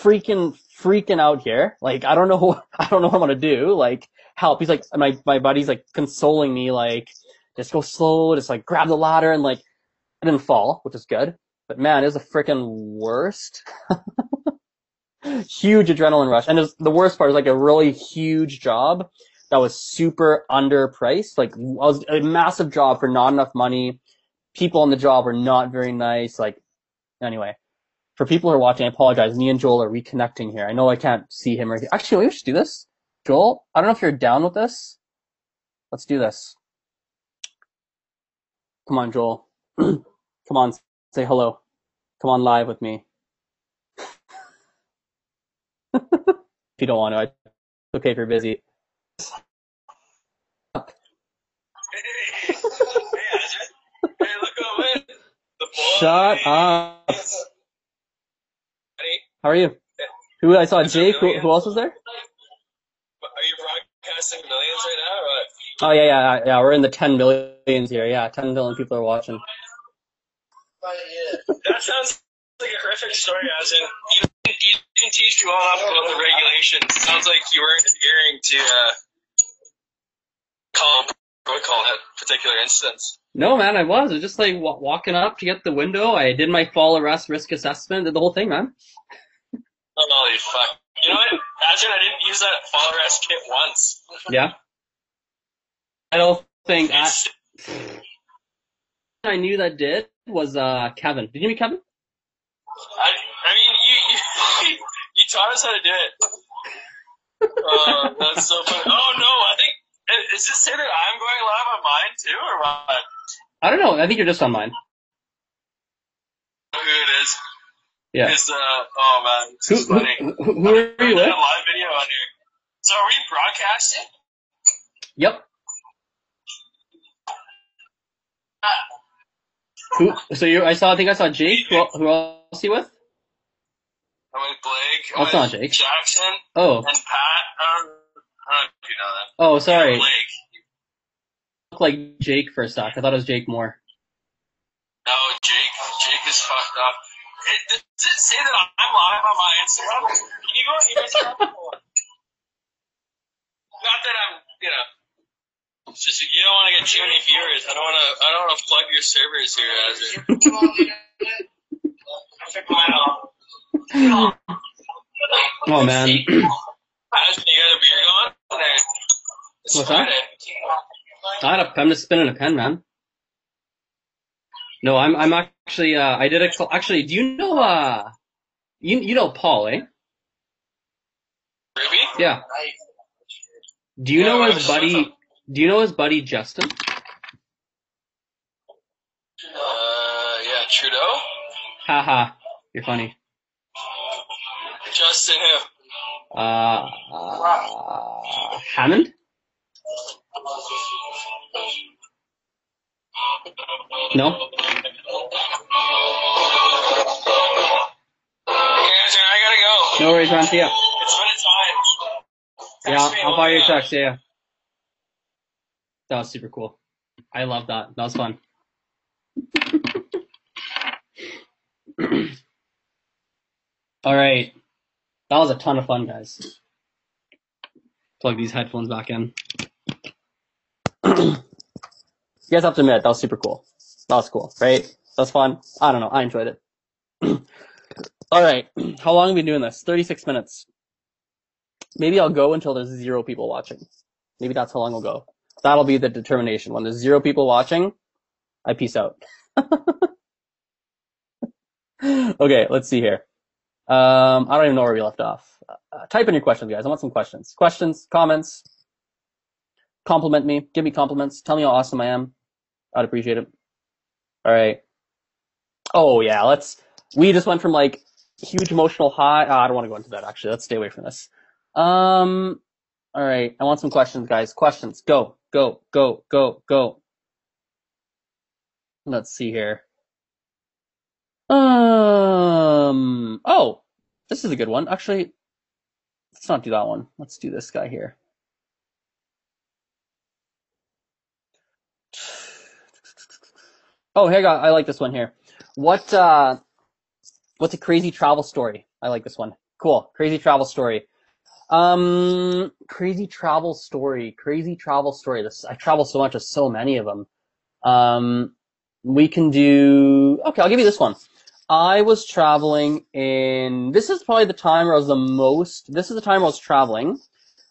freaking, freaking out here. Like, I don't know, <laughs> what, I don't know what I'm gonna do. Like, help. He's like, my, my buddy's like consoling me, like, just go slow, just like grab the ladder and like, I didn't fall, which is good. But man, it was the freaking worst. <laughs> huge adrenaline rush. And was, the worst part is like a really huge job that was super underpriced. Like I was a massive job for not enough money. People on the job were not very nice. Like anyway, for people who are watching, I apologize. Me and Joel are reconnecting here. I know I can't see him right here. Actually, we should do this. Joel, I don't know if you're down with this. Let's do this. Come on, Joel. <clears throat> Come on, Say hello. Come on live with me. <laughs> if you don't want to, it's okay if you're busy. Shut up. How are you? Who I saw Jake. Who, who else was there? Are you broadcasting millions right now? Or what? Oh yeah, yeah, yeah. We're in the ten millions here. Yeah, ten million people are watching. <laughs> That sounds like a horrific story, as in you didn't, you didn't teach you all up about the regulations. Sounds like you weren't adhering to uh, call protocol that particular instance. No, man, I was. I was just like wa- walking up to get the window. I did my fall arrest risk assessment, did the whole thing, man. Oh, holy fuck. You know what? Imagine I didn't use that fall kit once. Yeah. I don't think I, I knew that did was uh Kevin. Did you meet Kevin? I, I mean, you, you, <laughs> you taught us how to do it. Uh, that's so funny. Oh no, I think, is this say that I'm going live on mine too, or what? I don't know. I think you're just on mine. Who it is? Yeah. It's, uh, oh man, this Who, funny. who, who are you with? a live video on here. So are we broadcasting? Yep. Who? So you? I saw. I think I saw Jake. Who, who else you with? I'm with Blake. I'm That's with not Jake. Jackson Oh. and Pat. I don't, I don't know if you know that. Oh, sorry. Blake. Looked like Jake for a sec. I thought it was Jake Moore. No, Jake. Jake is fucked up. It, does it say that I'm live on my Instagram? Can you go on your Instagram? Not that I'm, you know. It's just you don't want to get too many viewers. I don't want to. I don't want to flood your servers here, Azure. I took mine off. Oh man. Azure, you got a beer going? What's that? I had a, I'm just spinning a pen, man. No, I'm I'm actually uh I did a cl- actually. Do you know uh you you know Paul, eh? Ruby? Yeah. Do you Yeah, know his buddy? Do you know his buddy Justin? Uh, yeah, Trudeau. Haha, you're funny. Justin who? Uh, uh Hammond? No. I gotta go. No worries, man. See ya. It's been a time. Yeah, Text I'll fire your text. Yeah, yeah. That was super cool. I love that. That was fun. <clears throat> All right. That was a ton of fun, guys. Plug these headphones back in. <clears throat> you guys have to admit, that was super cool. That was cool, right? That was fun. I don't know. I enjoyed it. <clears throat> All right. <clears throat> How long have we been doing this? 36 minutes. Maybe I'll go until there's zero people watching. Maybe that's how long we'll go. That'll be the determination. When there's zero people watching, I peace out. <laughs> okay, let's see here. Um, I don't even know where we left off. Uh, type in your questions, guys. I want some questions. Questions, comments. Compliment me. Give me compliments. Tell me how awesome I am. I'd appreciate it. All right. Oh yeah, let's. We just went from like huge emotional high. ah, I don't want to go into that actually. Let's stay away from this. Um. All right. I want some questions, guys. Questions. Go. Go. Go. Go. Go. Let's see here. Um. Oh, this is a good one. Actually, let's not do that one. Let's do this guy here. Oh, hey, I like this one here. What? uh What's a crazy travel story? I like this one. Cool. Crazy travel story. Um, crazy travel story. Crazy travel story. This I travel so much. There's so many of them. Um, we can do. Okay, I'll give you this one. I was traveling in. This is probably the time where I was the most. This is the time I was traveling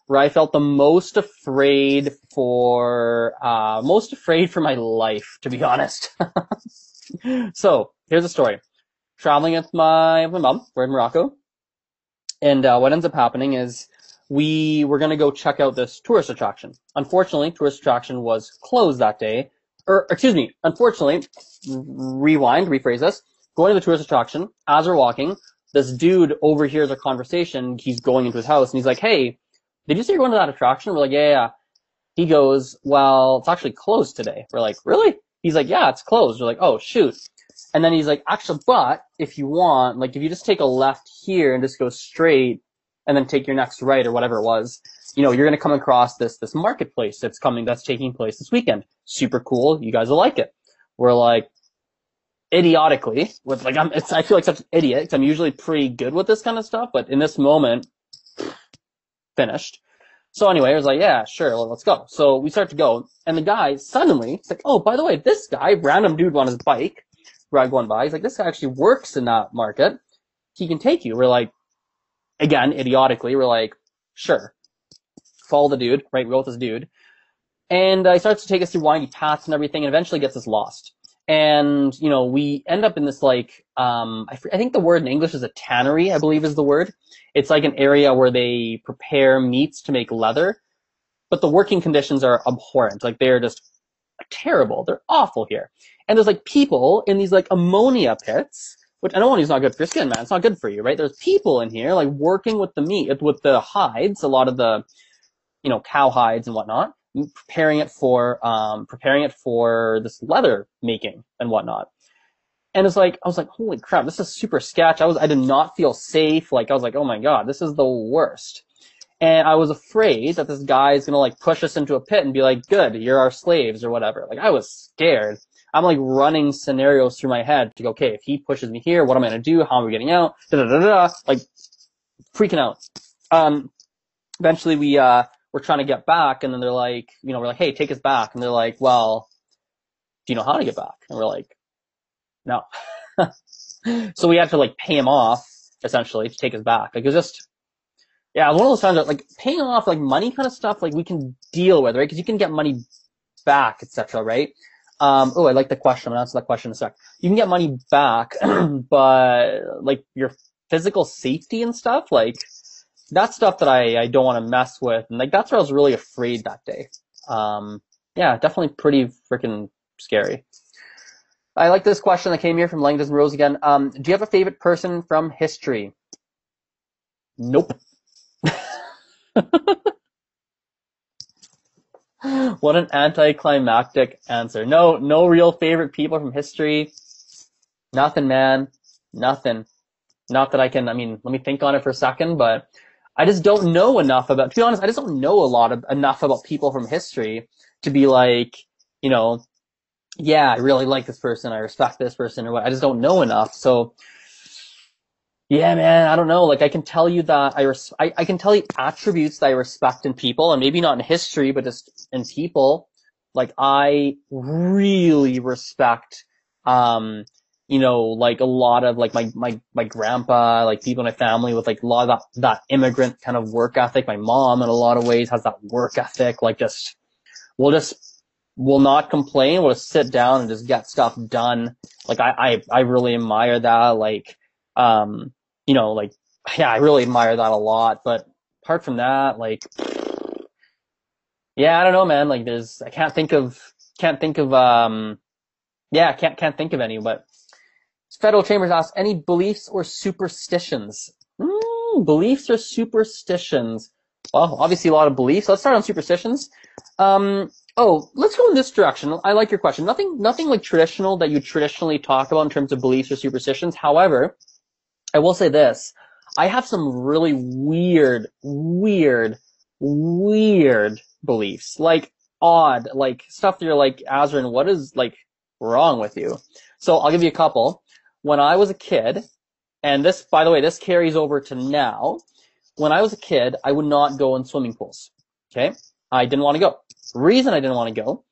where I felt the most afraid for. Uh, most afraid for my life, to be honest. <laughs> so here's the story. Traveling with my with my mom. We're in Morocco. And uh, what ends up happening is we were going to go check out this tourist attraction. Unfortunately, tourist attraction was closed that day. Or, excuse me, unfortunately, rewind, rephrase this. Going to the tourist attraction, as we're walking, this dude overhears our conversation. He's going into his house and he's like, hey, did you say you're going to that attraction? We're like, yeah, yeah. He goes, well, it's actually closed today. We're like, really? He's like, yeah, it's closed. We're like, oh, shoot. And then he's like, actually, but if you want, like, if you just take a left here and just go straight and then take your next right or whatever it was, you know, you're going to come across this, this marketplace that's coming, that's taking place this weekend. Super cool. You guys will like it. We're like, idiotically, with like, I'm, I feel like such an idiot 'cause I'm usually pretty good with this kind of stuff, but in this moment, finished. So anyway, I was like, yeah, sure, well, let's go. So we start to go, and the guy suddenly, it's like, oh, by the way, this guy, random dude on his bike, ride going by, he's like, this guy actually works in that market. He can take you. We're like, again, idiotically, we're like, sure. Follow the dude, right? We go with this dude. And uh, he starts to take us through windy paths and everything, and eventually gets us lost. And, you know, we end up in this like, um, I, I think the word in English is a tannery, I believe is the word. It's like an area where they prepare meats to make leather, but the working conditions are abhorrent. Like they're just terrible. They're awful here. And there's like people in these like ammonia pits, which I know is not good for your skin, man. It's not good for you, right? There's people in here like working with the meat, with the hides, a lot of the, you know, cow hides and whatnot preparing it for um, preparing it for this leather making and whatnot. And it's like I was like, holy crap, this is super sketch. I was I did not feel safe. Like I was like, oh my god, this is the worst. And I was afraid that this guy is gonna like push us into a pit and be like, good, you're our slaves or whatever. Like I was scared. I'm like running scenarios through my head to go, okay, if he pushes me here, what am I gonna do? How am I getting out? Da da da da. Like freaking out. Um, eventually we uh we're trying to get back and then they're like, you know, we're like, hey, take us back. And they're like, well, do you know how to get back? And we're like, no. <laughs> so we had to like pay him off essentially to take us back. Like it was just, yeah, one of those times that like paying off like money kind of stuff, like we can deal with, right? Cause you can get money back, etc. Right? Um, oh, I like the question. I'm gonna answer that question in a sec. You can get money back, <clears throat> but like your physical safety and stuff, like that's stuff that I, I don't want to mess with. And like, that's where I was really afraid that day. Um, yeah, definitely pretty freaking scary. I like this question that came here from Langdon Rose again. Um, do you have a favorite person from history? Nope. <laughs> what an anticlimactic answer. No, no real favorite people from history. Nothing, man. Nothing. Not that I can, I mean, let me think on it for a second, but I just don't know enough about, to be honest, I just don't know a lot of, enough about people from history to be like, you know, yeah, I really like this person, I respect this person, or what. I just don't know enough. So, yeah, man, I don't know. Like, I can tell you that I, res- I, I can tell you attributes that I respect in people, and maybe not in history, but just in people. Like, I really respect, um, you know, like a lot of like my, my, my grandpa, like people in my family with like a lot of that, that immigrant kind of work ethic. My mom in a lot of ways has that work ethic, like just, we'll just, will not complain. We'll just sit down and just get stuff done. Like I, I, I really admire that. Like, um, you know, like, yeah, I really admire that a lot. But apart from that, like, yeah, I don't know, man. Like there's, I can't think of, can't think of, um, yeah, can't, can't think of any, but Federal Chambers asks, any beliefs or superstitions? Mm, beliefs or superstitions? Well, obviously a lot of beliefs. Let's start on superstitions. Um, oh, let's go in this direction. I like your question. Nothing, nothing like traditional that you traditionally talk about in terms of beliefs or superstitions. However, I will say this. I have some really weird, weird, weird beliefs. Like odd, like stuff that you're like, Azrin, what is like wrong with you? So I'll give you a couple when I was a kid, and this, by the way, this carries over to now. When I was a kid, I would not go in swimming pools. Okay. I didn't want to go. The reason I didn't want to go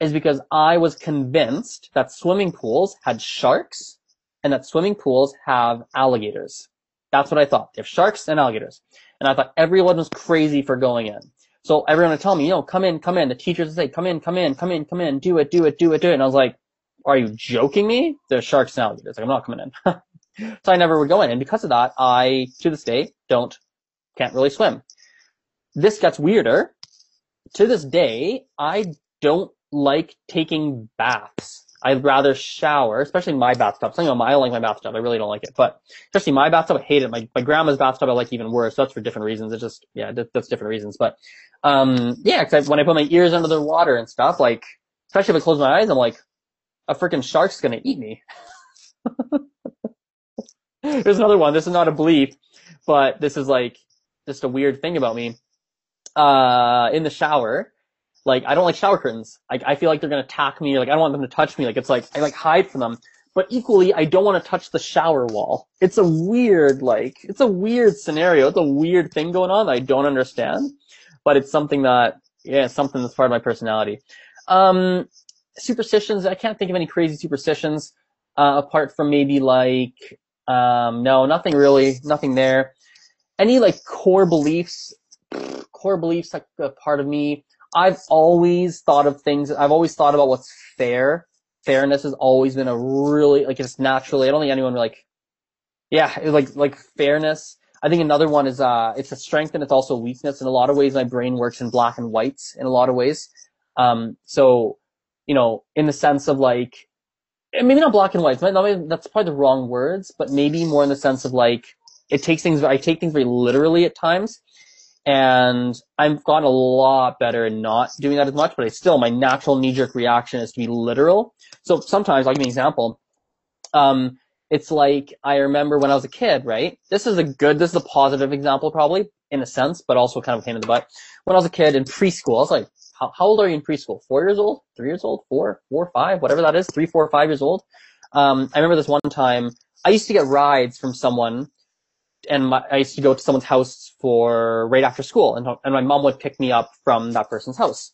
is because I was convinced that swimming pools had sharks and that swimming pools have alligators. That's what I thought. They have sharks and alligators. And I thought everyone was crazy for going in. So everyone would tell me, you know, come in, come in. The teachers would say, come in, come in, come in, come in, do it, do it, do it, do it. And I was like, are you joking me? The sharks and alligators. Like, I'm not coming in. <laughs> so I never would go in. And because of that, I, to this day, don't, can't really swim. This gets weirder. To this day, I don't like taking baths. I'd rather shower, especially my bathtub. Something I don't like my bathtub. I really don't like it. But especially my bathtub, I hate it. My, my grandma's bathtub, I like even worse. That's for different reasons. It's just, yeah, that's different reasons. But, um, yeah, cause I, when I put my ears under the water and stuff, like, especially if I close my eyes, I'm like, a freaking shark's gonna eat me. <laughs> There's another one. This is not a belief, but this is like just a weird thing about me. Uh, in the shower, like I don't like shower curtains. Like I feel like they're gonna attack me. Like I don't want them to touch me. Like it's like I like hide from them. But equally, I don't want to touch the shower wall. It's a weird, like, it's a weird scenario. It's a weird thing going on that I don't understand. but it's something that yeah, something that's part of my personality. Um, superstitions. I can't think of any crazy superstitions uh, apart from maybe like um, no, nothing really, nothing there. Any like core beliefs, core beliefs like a part of me. I've always thought of things. I've always thought about what's fair. Fairness has always been a really like it's naturally. I don't think anyone like, yeah, like like fairness. I think another one is uh, it's a strength and it's also a weakness. In a lot of ways, my brain works in black and whites. In a lot of ways, um, so you know, in the sense of like maybe not black and white. That's probably the wrong words, but maybe more in the sense of like it takes things. I take things very literally at times, and I've gotten a lot better in not doing that as much. But I still, my natural knee jerk reaction is to be literal. So sometimes, I'll give you an example. Um, it's like I remember when I was a kid, right? This is a good, this is a positive example probably in a sense, but also kind of a pain in the butt. When I was a kid in preschool, I was like, how, how old are you in preschool? Four years old? Three years old? Four? Four, five? Whatever that is. Three, four, five years old. Um, I remember this one time, I used to get rides from someone and my, I used to go to someone's house for right after school and, and my mom would pick me up from that person's house.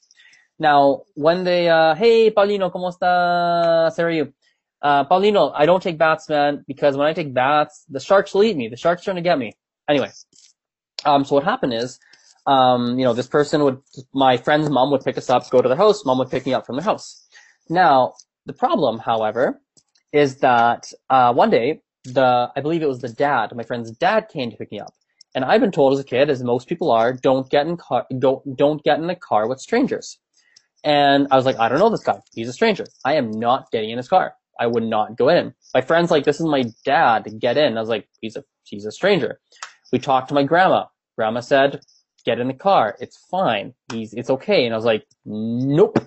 Now, when they, uh, hey, Paulino, ¿cómo estás? How are you? Uh, Paulino, I don't take baths, man, because when I take baths, the sharks will eat me. The sharks are trying to get me. Anyway, um, so what happened is, um, you know, this person would, my friend's mom would pick us up, go to the house, mom would pick me up from the house. Now, the problem, however, is that, uh, one day, the, I believe it was the dad, my friend's dad came to pick me up. And I've been told as a kid, as most people are, don't get in car, don't, don't get in a car with strangers. And I was like, I don't know this guy. He's a stranger. I am not getting in his car. I would not go in. My friend's like, this is my dad. Get in. I was like, he's a, he's a stranger. We talked to my grandma. Grandma said, get in the car. It's fine. He's, it's okay. And I was like, nope,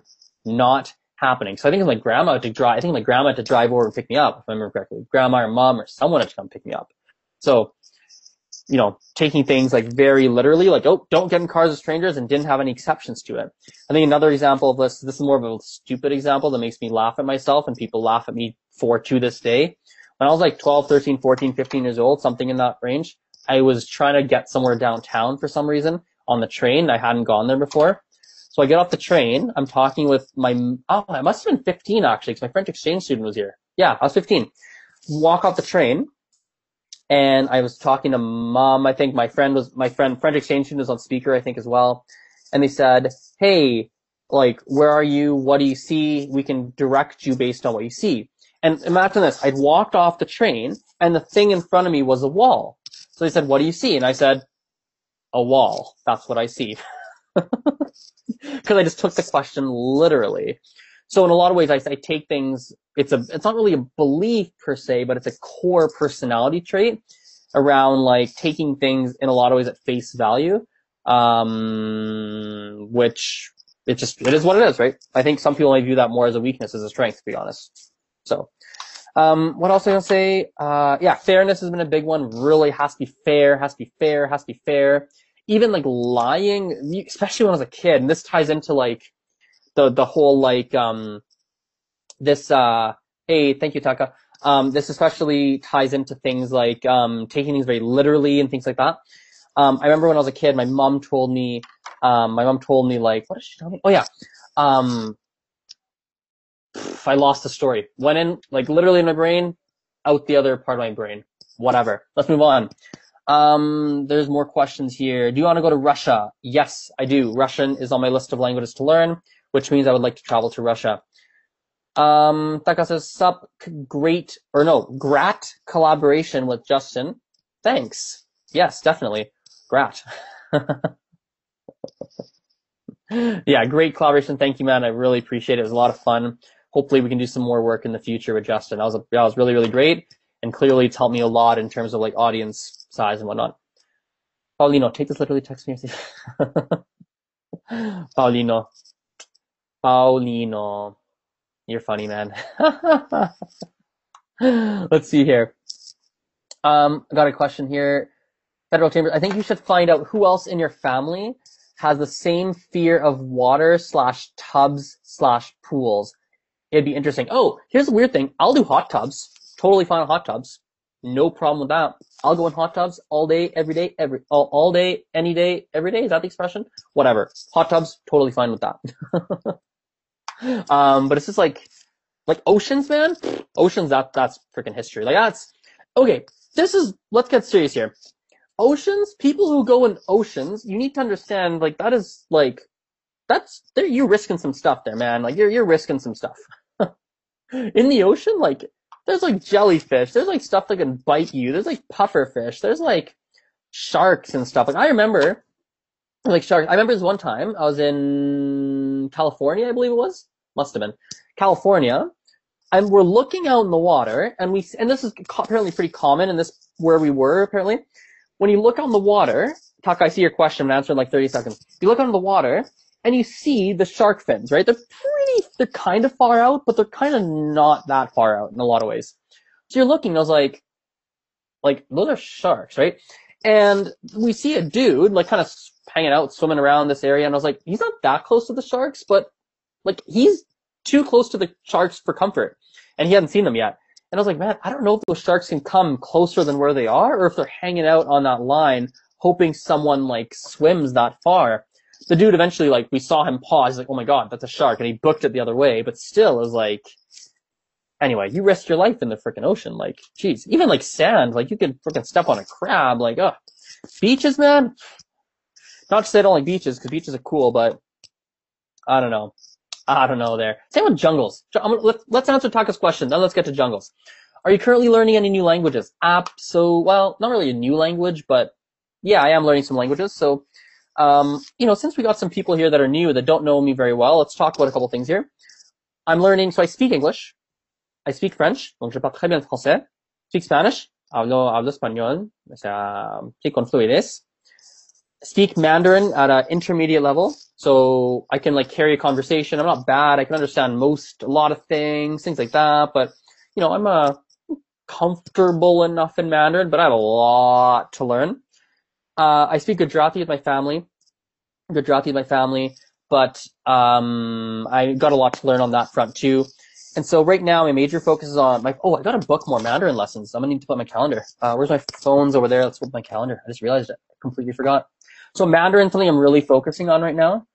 not happening. So I think my grandma to drive, I think my grandma had to drive over and pick me up, if I remember correctly. Grandma or mom or someone had to come pick me up. So, you know, taking things like very literally, like, oh, don't get in cars with strangers and didn't have any exceptions to it. I think another example of this, this is more of a stupid example that makes me laugh at myself and people laugh at me for to this day. When I was like 12, 13, 14, 15 years old, something in that range, I was trying to get somewhere downtown for some reason on the train. I hadn't gone there before. So I get off the train. I'm talking with my, oh, I must have been 15 actually, because my French exchange student was here. Yeah, I was 15. Walk off the train, and I was talking to mom. I think my friend was, my friend, French exchange student was on speaker, I think as well. And they said, hey, like, where are you? What do you see? We can direct you based on what you see. And imagine this, I'd walked off the train, and the thing in front of me was a wall. So they said, what do you see? And I said, a wall. That's what I see. <laughs> Because I just took the question literally. So in a lot of ways, I, I take things, it's a, it's not really a belief per se, but it's a core personality trait around like taking things in a lot of ways at face value. Um, which it just, it is what it is, right? I think some people may view that more as a weakness as a strength, to be honest. So, um, what else I gonna say? Uh, yeah, fairness has been a big one. Really has to be fair, has to be fair, has to be fair. Even like lying, especially when I was a kid, and this ties into like the the whole like um this uh hey thank you Taka um this especially ties into things like um taking things very literally and things like that. Um, I remember when I was a kid, my mom told me, um, my mom told me like, what did she tell me? Oh yeah, um, I lost the story. Went in, like literally in my brain, out the other part of my brain. Whatever. Let's move on. Um, there's more questions here. Do you want to go to Russia? Yes, I do. Russian is on my list of languages to learn, which means I would like to travel to Russia. Um, Taka says, sup, great, or no, grat collaboration with Justin. Thanks. Yes, definitely. Grat. <laughs> yeah, great collaboration. Thank you, man. I really appreciate it. It was a lot of fun hopefully we can do some more work in the future with Justin. That was a, that was really really great, and clearly it's helped me a lot in terms of like audience size and whatnot. Paulino, take this literally. Text me. <laughs> Paulino, Paulino, you're funny, man. <laughs> Let's see here. Um, I got a question here. Federal Chamber. I think you should find out who else in your family has the same fear of water slash tubs slash pools it'd be interesting. Oh, here's the weird thing. I'll do hot tubs. Totally fine with hot tubs. No problem with that. I'll go in hot tubs all day, every day, every all, all day, any day, every day. Is that the expression? Whatever. Hot tubs, totally fine with that. <laughs> um, but it's just like like oceans, man. Oceans, that that's freaking history. Like that's okay. This is let's get serious here. Oceans, people who go in oceans, you need to understand like that is like that's there you're risking some stuff there, man. Like you're you're risking some stuff. <laughs> in the ocean, like there's like jellyfish, there's like stuff that can bite you, there's like puffer fish, there's like sharks and stuff. Like I remember like sharks. I remember this one time I was in California, I believe it was. Must have been California, and we're looking out in the water, and we and this is apparently pretty common in this where we were apparently. When you look in the water, Tuck, I see your question. I'm answering like 30 seconds. You look in the water, and you see the shark fins, right? They're pretty, they're kind of far out, but they're kind of not that far out in a lot of ways. So you're looking, I was like, like, those are sharks, right? And we see a dude, like, kind of hanging out, swimming around this area, and I was like, he's not that close to the sharks, but, like, he's too close to the sharks for comfort. And he hadn't seen them yet. And I was like, man, I don't know if those sharks can come closer than where they are, or if they're hanging out on that line, hoping someone, like, swims that far the dude eventually like we saw him pause, like, oh my god, that's a shark, and he booked it the other way, but still is like anyway, you risk your life in the freaking ocean, like, jeez. Even like sand, like you could freaking step on a crab, like, oh beaches, man. Not to say I don't like beaches, because beaches are cool, but I don't know. I don't know there. Same with jungles. Let's, let's answer Taka's question, then let's get to jungles. Are you currently learning any new languages? App, so, well, not really a new language, but yeah, I am learning some languages. So um, you know, since we got some people here that are new that don't know me very well, let's talk about a couple things here. I'm learning, so I speak English, I speak French, donc je parle très bien français. Speak Spanish, hablo, hablo español, o sea, sí con fluidez. Speak Mandarin at an intermediate level, so I can like carry a conversation. I'm not bad. I can understand most, a lot of things, things like that. But you know, I'm uh, comfortable enough in Mandarin, but I have a lot to learn. Uh, I speak Gujarati with my family. Gujarati with my family, but um, I got a lot to learn on that front too. And so right now my major focus is on my, oh, I got to book more Mandarin lessons. I'm gonna need to put my calendar. Uh, where's my phones over there? Let's put my calendar. I just realized it. I completely forgot. So Mandarin, something I'm really focusing on right now.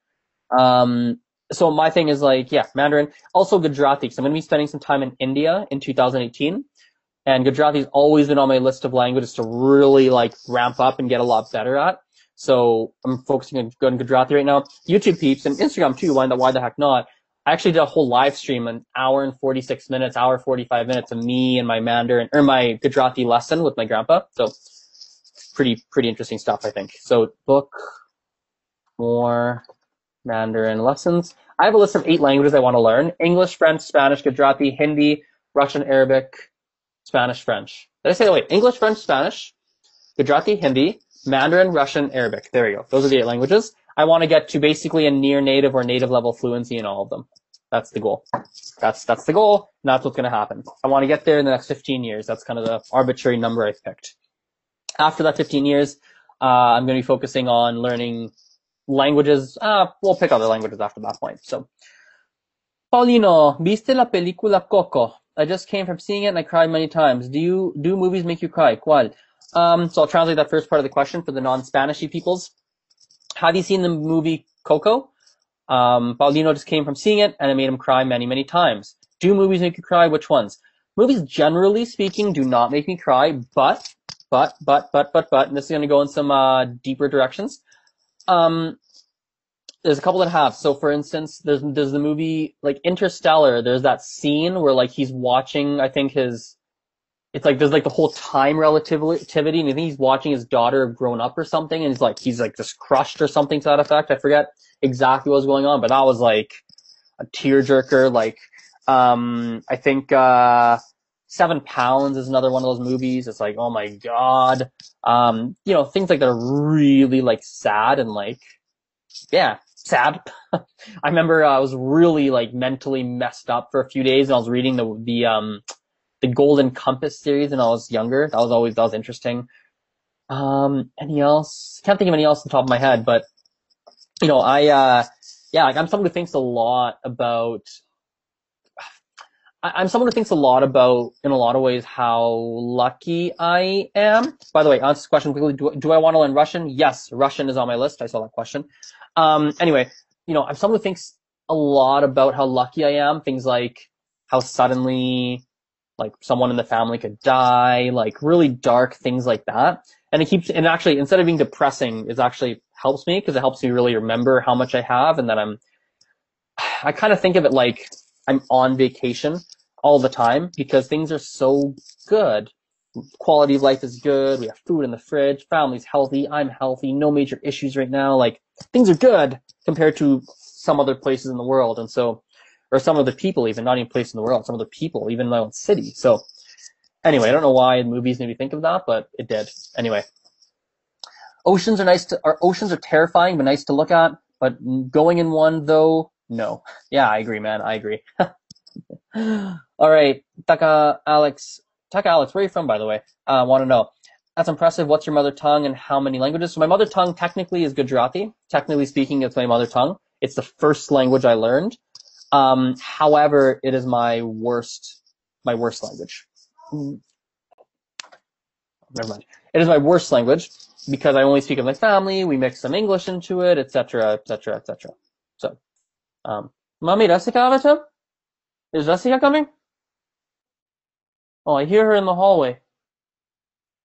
Um, so my thing is like, yeah, Mandarin. Also Gujarati. So I'm gonna be spending some time in India in 2018. And Gujarati's always been on my list of languages to really like ramp up and get a lot better at. So I'm focusing on good Gujarati right now. YouTube peeps and Instagram too. Why the why the heck not? I actually did a whole live stream, an hour and 46 minutes, hour 45 minutes of me and my Mandarin or my Gujarati lesson with my grandpa. So pretty pretty interesting stuff, I think. So book more Mandarin lessons. I have a list of eight languages I want to learn: English, French, Spanish, Gujarati, Hindi, Russian, Arabic, Spanish, French. Did I say? Wait, English, French, Spanish, Gujarati, Hindi, Mandarin, Russian, Arabic. There you go. Those are the eight languages. I want to get to basically a near native or native level fluency in all of them. That's the goal. That's that's the goal, and that's what's going to happen. I want to get there in the next 15 years. That's kind of the arbitrary number I've picked. After that 15 years, uh, I'm going to be focusing on learning languages. Uh, we'll pick other languages after that point. So, Paulino, ¿viste la película Coco? I just came from seeing it and I cried many times. Do you do movies make you cry? ¿Cuál? Um, so I'll translate that first part of the question for the non-Spanishy peoples. Have you seen the movie Coco? Um, Paulino just came from seeing it and it made him cry many, many times. Do movies make you cry? Which ones? Movies, generally speaking, do not make me cry, but, but, but, but, but, but, and this is going to go in some uh, deeper directions. Um, there's a couple that have. So for instance, there's there's the movie like Interstellar. There's that scene where like he's watching. I think his. It's like there's like the whole time relativity, and I think he's watching his daughter grown up or something, and he's like he's like just crushed or something to that effect. I forget exactly what was going on, but that was like a tearjerker. Like, um, I think uh, Seven Pounds is another one of those movies. It's like, oh my god, um, you know, things like that are really like sad and like, yeah, sad. <laughs> I remember uh, I was really like mentally messed up for a few days, and I was reading the the um the Golden Compass series, and I was younger. That was always that was interesting. Um, any else? Can't think of any else on top of my head, but you know, I uh, yeah, like I'm someone who thinks a lot about. I, I'm someone who thinks a lot about, in a lot of ways, how lucky I am. By the way, answer this question quickly. Do, do I want to learn Russian? Yes, Russian is on my list. I saw that question. Um, anyway, you know, I'm someone who thinks a lot about how lucky I am. Things like how suddenly, like someone in the family could die, like really dark things like that. And it keeps, and actually, instead of being depressing, it actually helps me because it helps me really remember how much I have and that I'm, <sighs> I kind of think of it like I'm on vacation all the time because things are so good. Quality of life is good. We have food in the fridge. Family's healthy. I'm healthy. No major issues right now. Like things are good compared to some other places in the world. And so, or some of the people even, not even places in the world, some of the people, even my own city. So anyway, I don't know why movies made me think of that, but it did. Anyway. Oceans are nice to, our oceans are terrifying, but nice to look at. But going in one though, no. Yeah, I agree, man. I agree. <laughs> <gasps> All right, Taka Alex. Taka Alex, where are you from, by the way? I uh, want to know. That's impressive. What's your mother tongue and how many languages? So my mother tongue technically is Gujarati. Technically speaking, it's my mother tongue. It's the first language I learned. Um, however, it is my worst, my worst language. Never mind. It is my worst language because I only speak with my family. We mix some English into it, etc., etc., etc. So, um, Rasika is Jessica coming? Oh, I hear her in the hallway.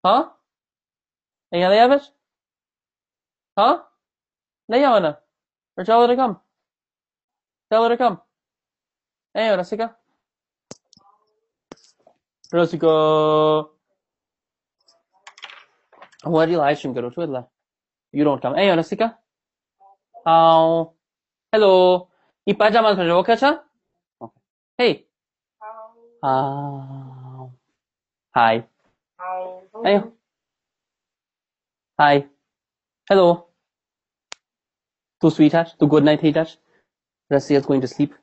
Huh? Ella Davis? Huh? Leia ona. Or tell her to come. Tell her to come. Hey, Jessica. Jessica. What Elijah go to You don't come. Hey, Jessica. How? Hello. I pajamas me joke, cha? Hey. How? Hi. Hey. Hi. Hello. तू sweet है तू good night hater Russia is going to sleep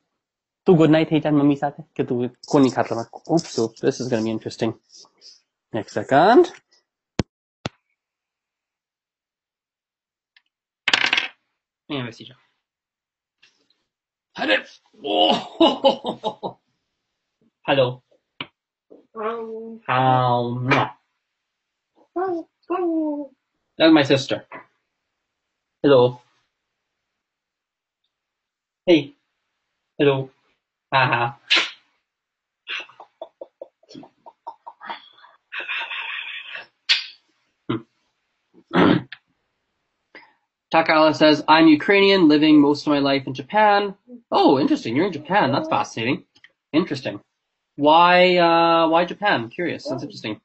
तू good night hater mummy साथ है कि तू कौन नहीं खाता oops so this is going to be interesting next second Anyway, see oh, <laughs> Hello. Oh. Hello. How? That's my sister. Hello. Hey. Hello. Haha. Hmm. <clears throat> Takala says, I'm Ukrainian, living most of my life in Japan. Oh, interesting. You're in Japan. That's fascinating. Interesting. Why, uh, why Japan? Curious. That's interesting.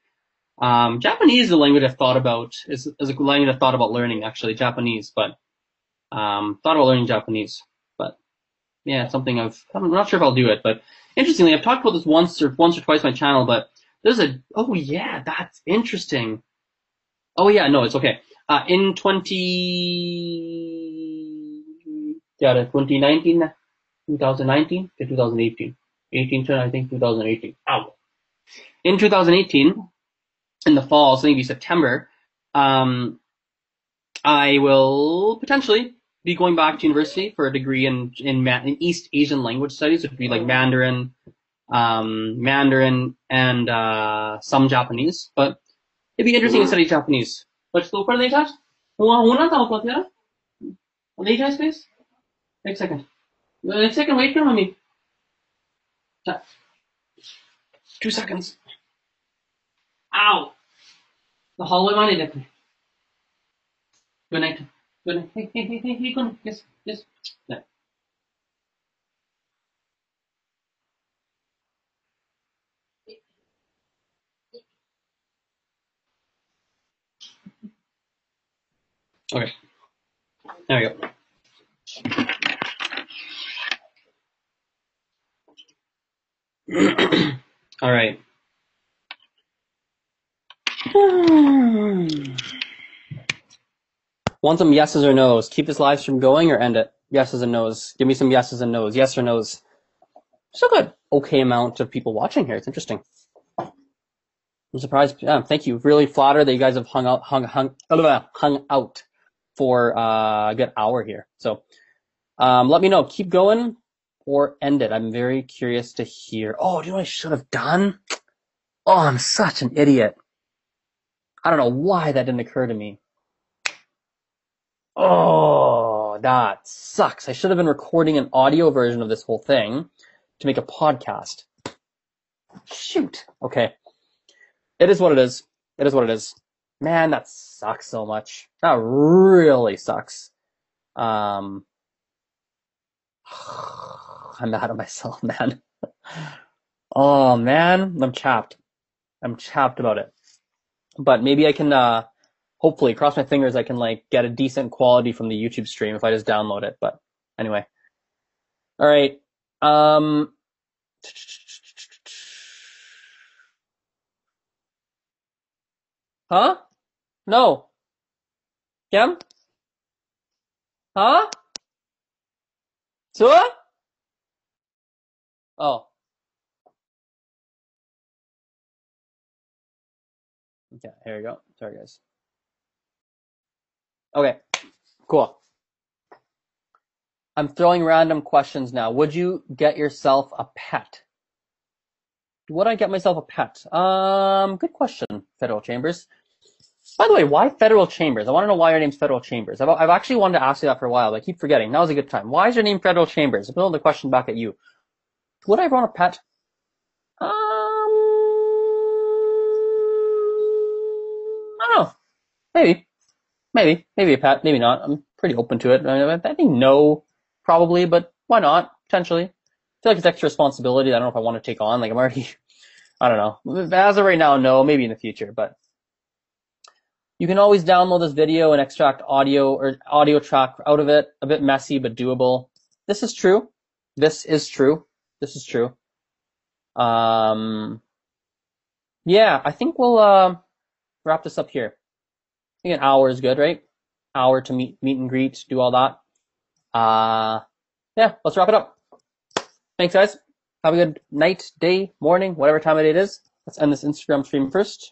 Um, Japanese is a language I've thought about, is, is a language I've thought about learning, actually, Japanese, but, um, thought about learning Japanese but yeah, something I've, I'm not sure if I'll do it, but interestingly, I've talked about this once or once or twice on my channel, but there's a, oh yeah, that's interesting. Oh yeah, no, it's okay. Uh, in 20, yeah, 2019, 2019 to 2018. 18 to, I think, 2018. Ow. In 2018, in the fall, so maybe September, um, I will potentially be going back to university for a degree in in, in East Asian language studies. It would be like Mandarin, um, Mandarin, and uh, some Japanese. But it'd be interesting to study Japanese. What's the ऊपर नहीं था होना था ऊपर तेरा नहीं था space एक second एक second wait कर mummy two seconds ow the hallway money देखने good night Good. Hey, hey, hey, hey, hey, go Yes, yes. Yeah. Okay. There we go. <clears throat> All right. <sighs> Want some yeses or nos? Keep this live stream going or end it? Yeses and nos. Give me some yeses and nos. Yes or nos. Still good. Okay amount of people watching here. It's interesting. I'm surprised. Yeah, thank you. Really flattered that you guys have hung out, hung, hung, hung out for uh, a good hour here. So um, let me know. Keep going. or end it? I'm very curious to hear. Oh, do you know what I should have done? Oh, I'm such an idiot. I don't know why that didn't occur to me. Oh, that sucks. I should have been recording an audio version of this whole thing to make a podcast. Shoot. Okay. It is what it is. It is what it is. Man, that sucks so much. That really sucks. Um, <sighs> I'm mad at myself, <laughs> man. oh man, I'm chapped. I'm chapped about it. But maybe I can, uh, hopefully, cross my fingers, I can like get a decent quality from the YouTube stream if I just download it. But anyway. All right. Um, <sniffs> huh? No. Kim? Huh? Sua? Oh. Okay, here we go. Sorry, guys. Okay, cool. I'm throwing random questions now. Would you get yourself a pet? Would I get myself a pet? Um, good question, Federal Chambers. By the way, why Federal Chambers? I want to know why your name's Federal Chambers. I've, I've actually wanted to ask you that for a while, but I keep forgetting. Now's a good time. Why is your name Federal Chambers? I'm throwing the question back at you. Would I want a pet? Um, I don't know. Maybe. Maybe. Maybe a pet. Maybe not. I'm pretty open to it. I, mean, I think no, probably, but why not? Potentially. I feel like it's extra responsibility. I don't know if I want to take on. Like I'm already, <laughs> I don't know. As of right now, no. Maybe in the future, but you can always download this video and extract audio or audio track out of it. A bit messy, but doable. This is true. This is true. This is true. Um, yeah, I think we'll uh, wrap this up here. I think an hour is good, right? Hour to meet meet and greet, do all that. Uh, yeah, let's wrap it up. Thanks, guys. Have a good night, day, morning, whatever time of day it is. Let's end this Instagram stream first.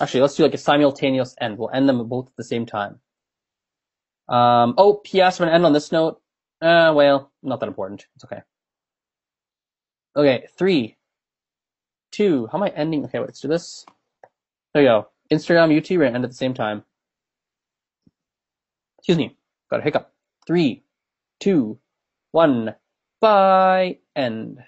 Actually, let's do like a simultaneous end. We'll end them both at the same time. Um, oh, P.S. I'm gonna end on this note. Uh, well, not that important. It's okay. Okay, three, two. How am I ending? Okay, wait, let's do this. There you go. Instagram, YouTube, gonna end at the same time. Excuse me. Got a hiccup. Three, two, one. Bye. End.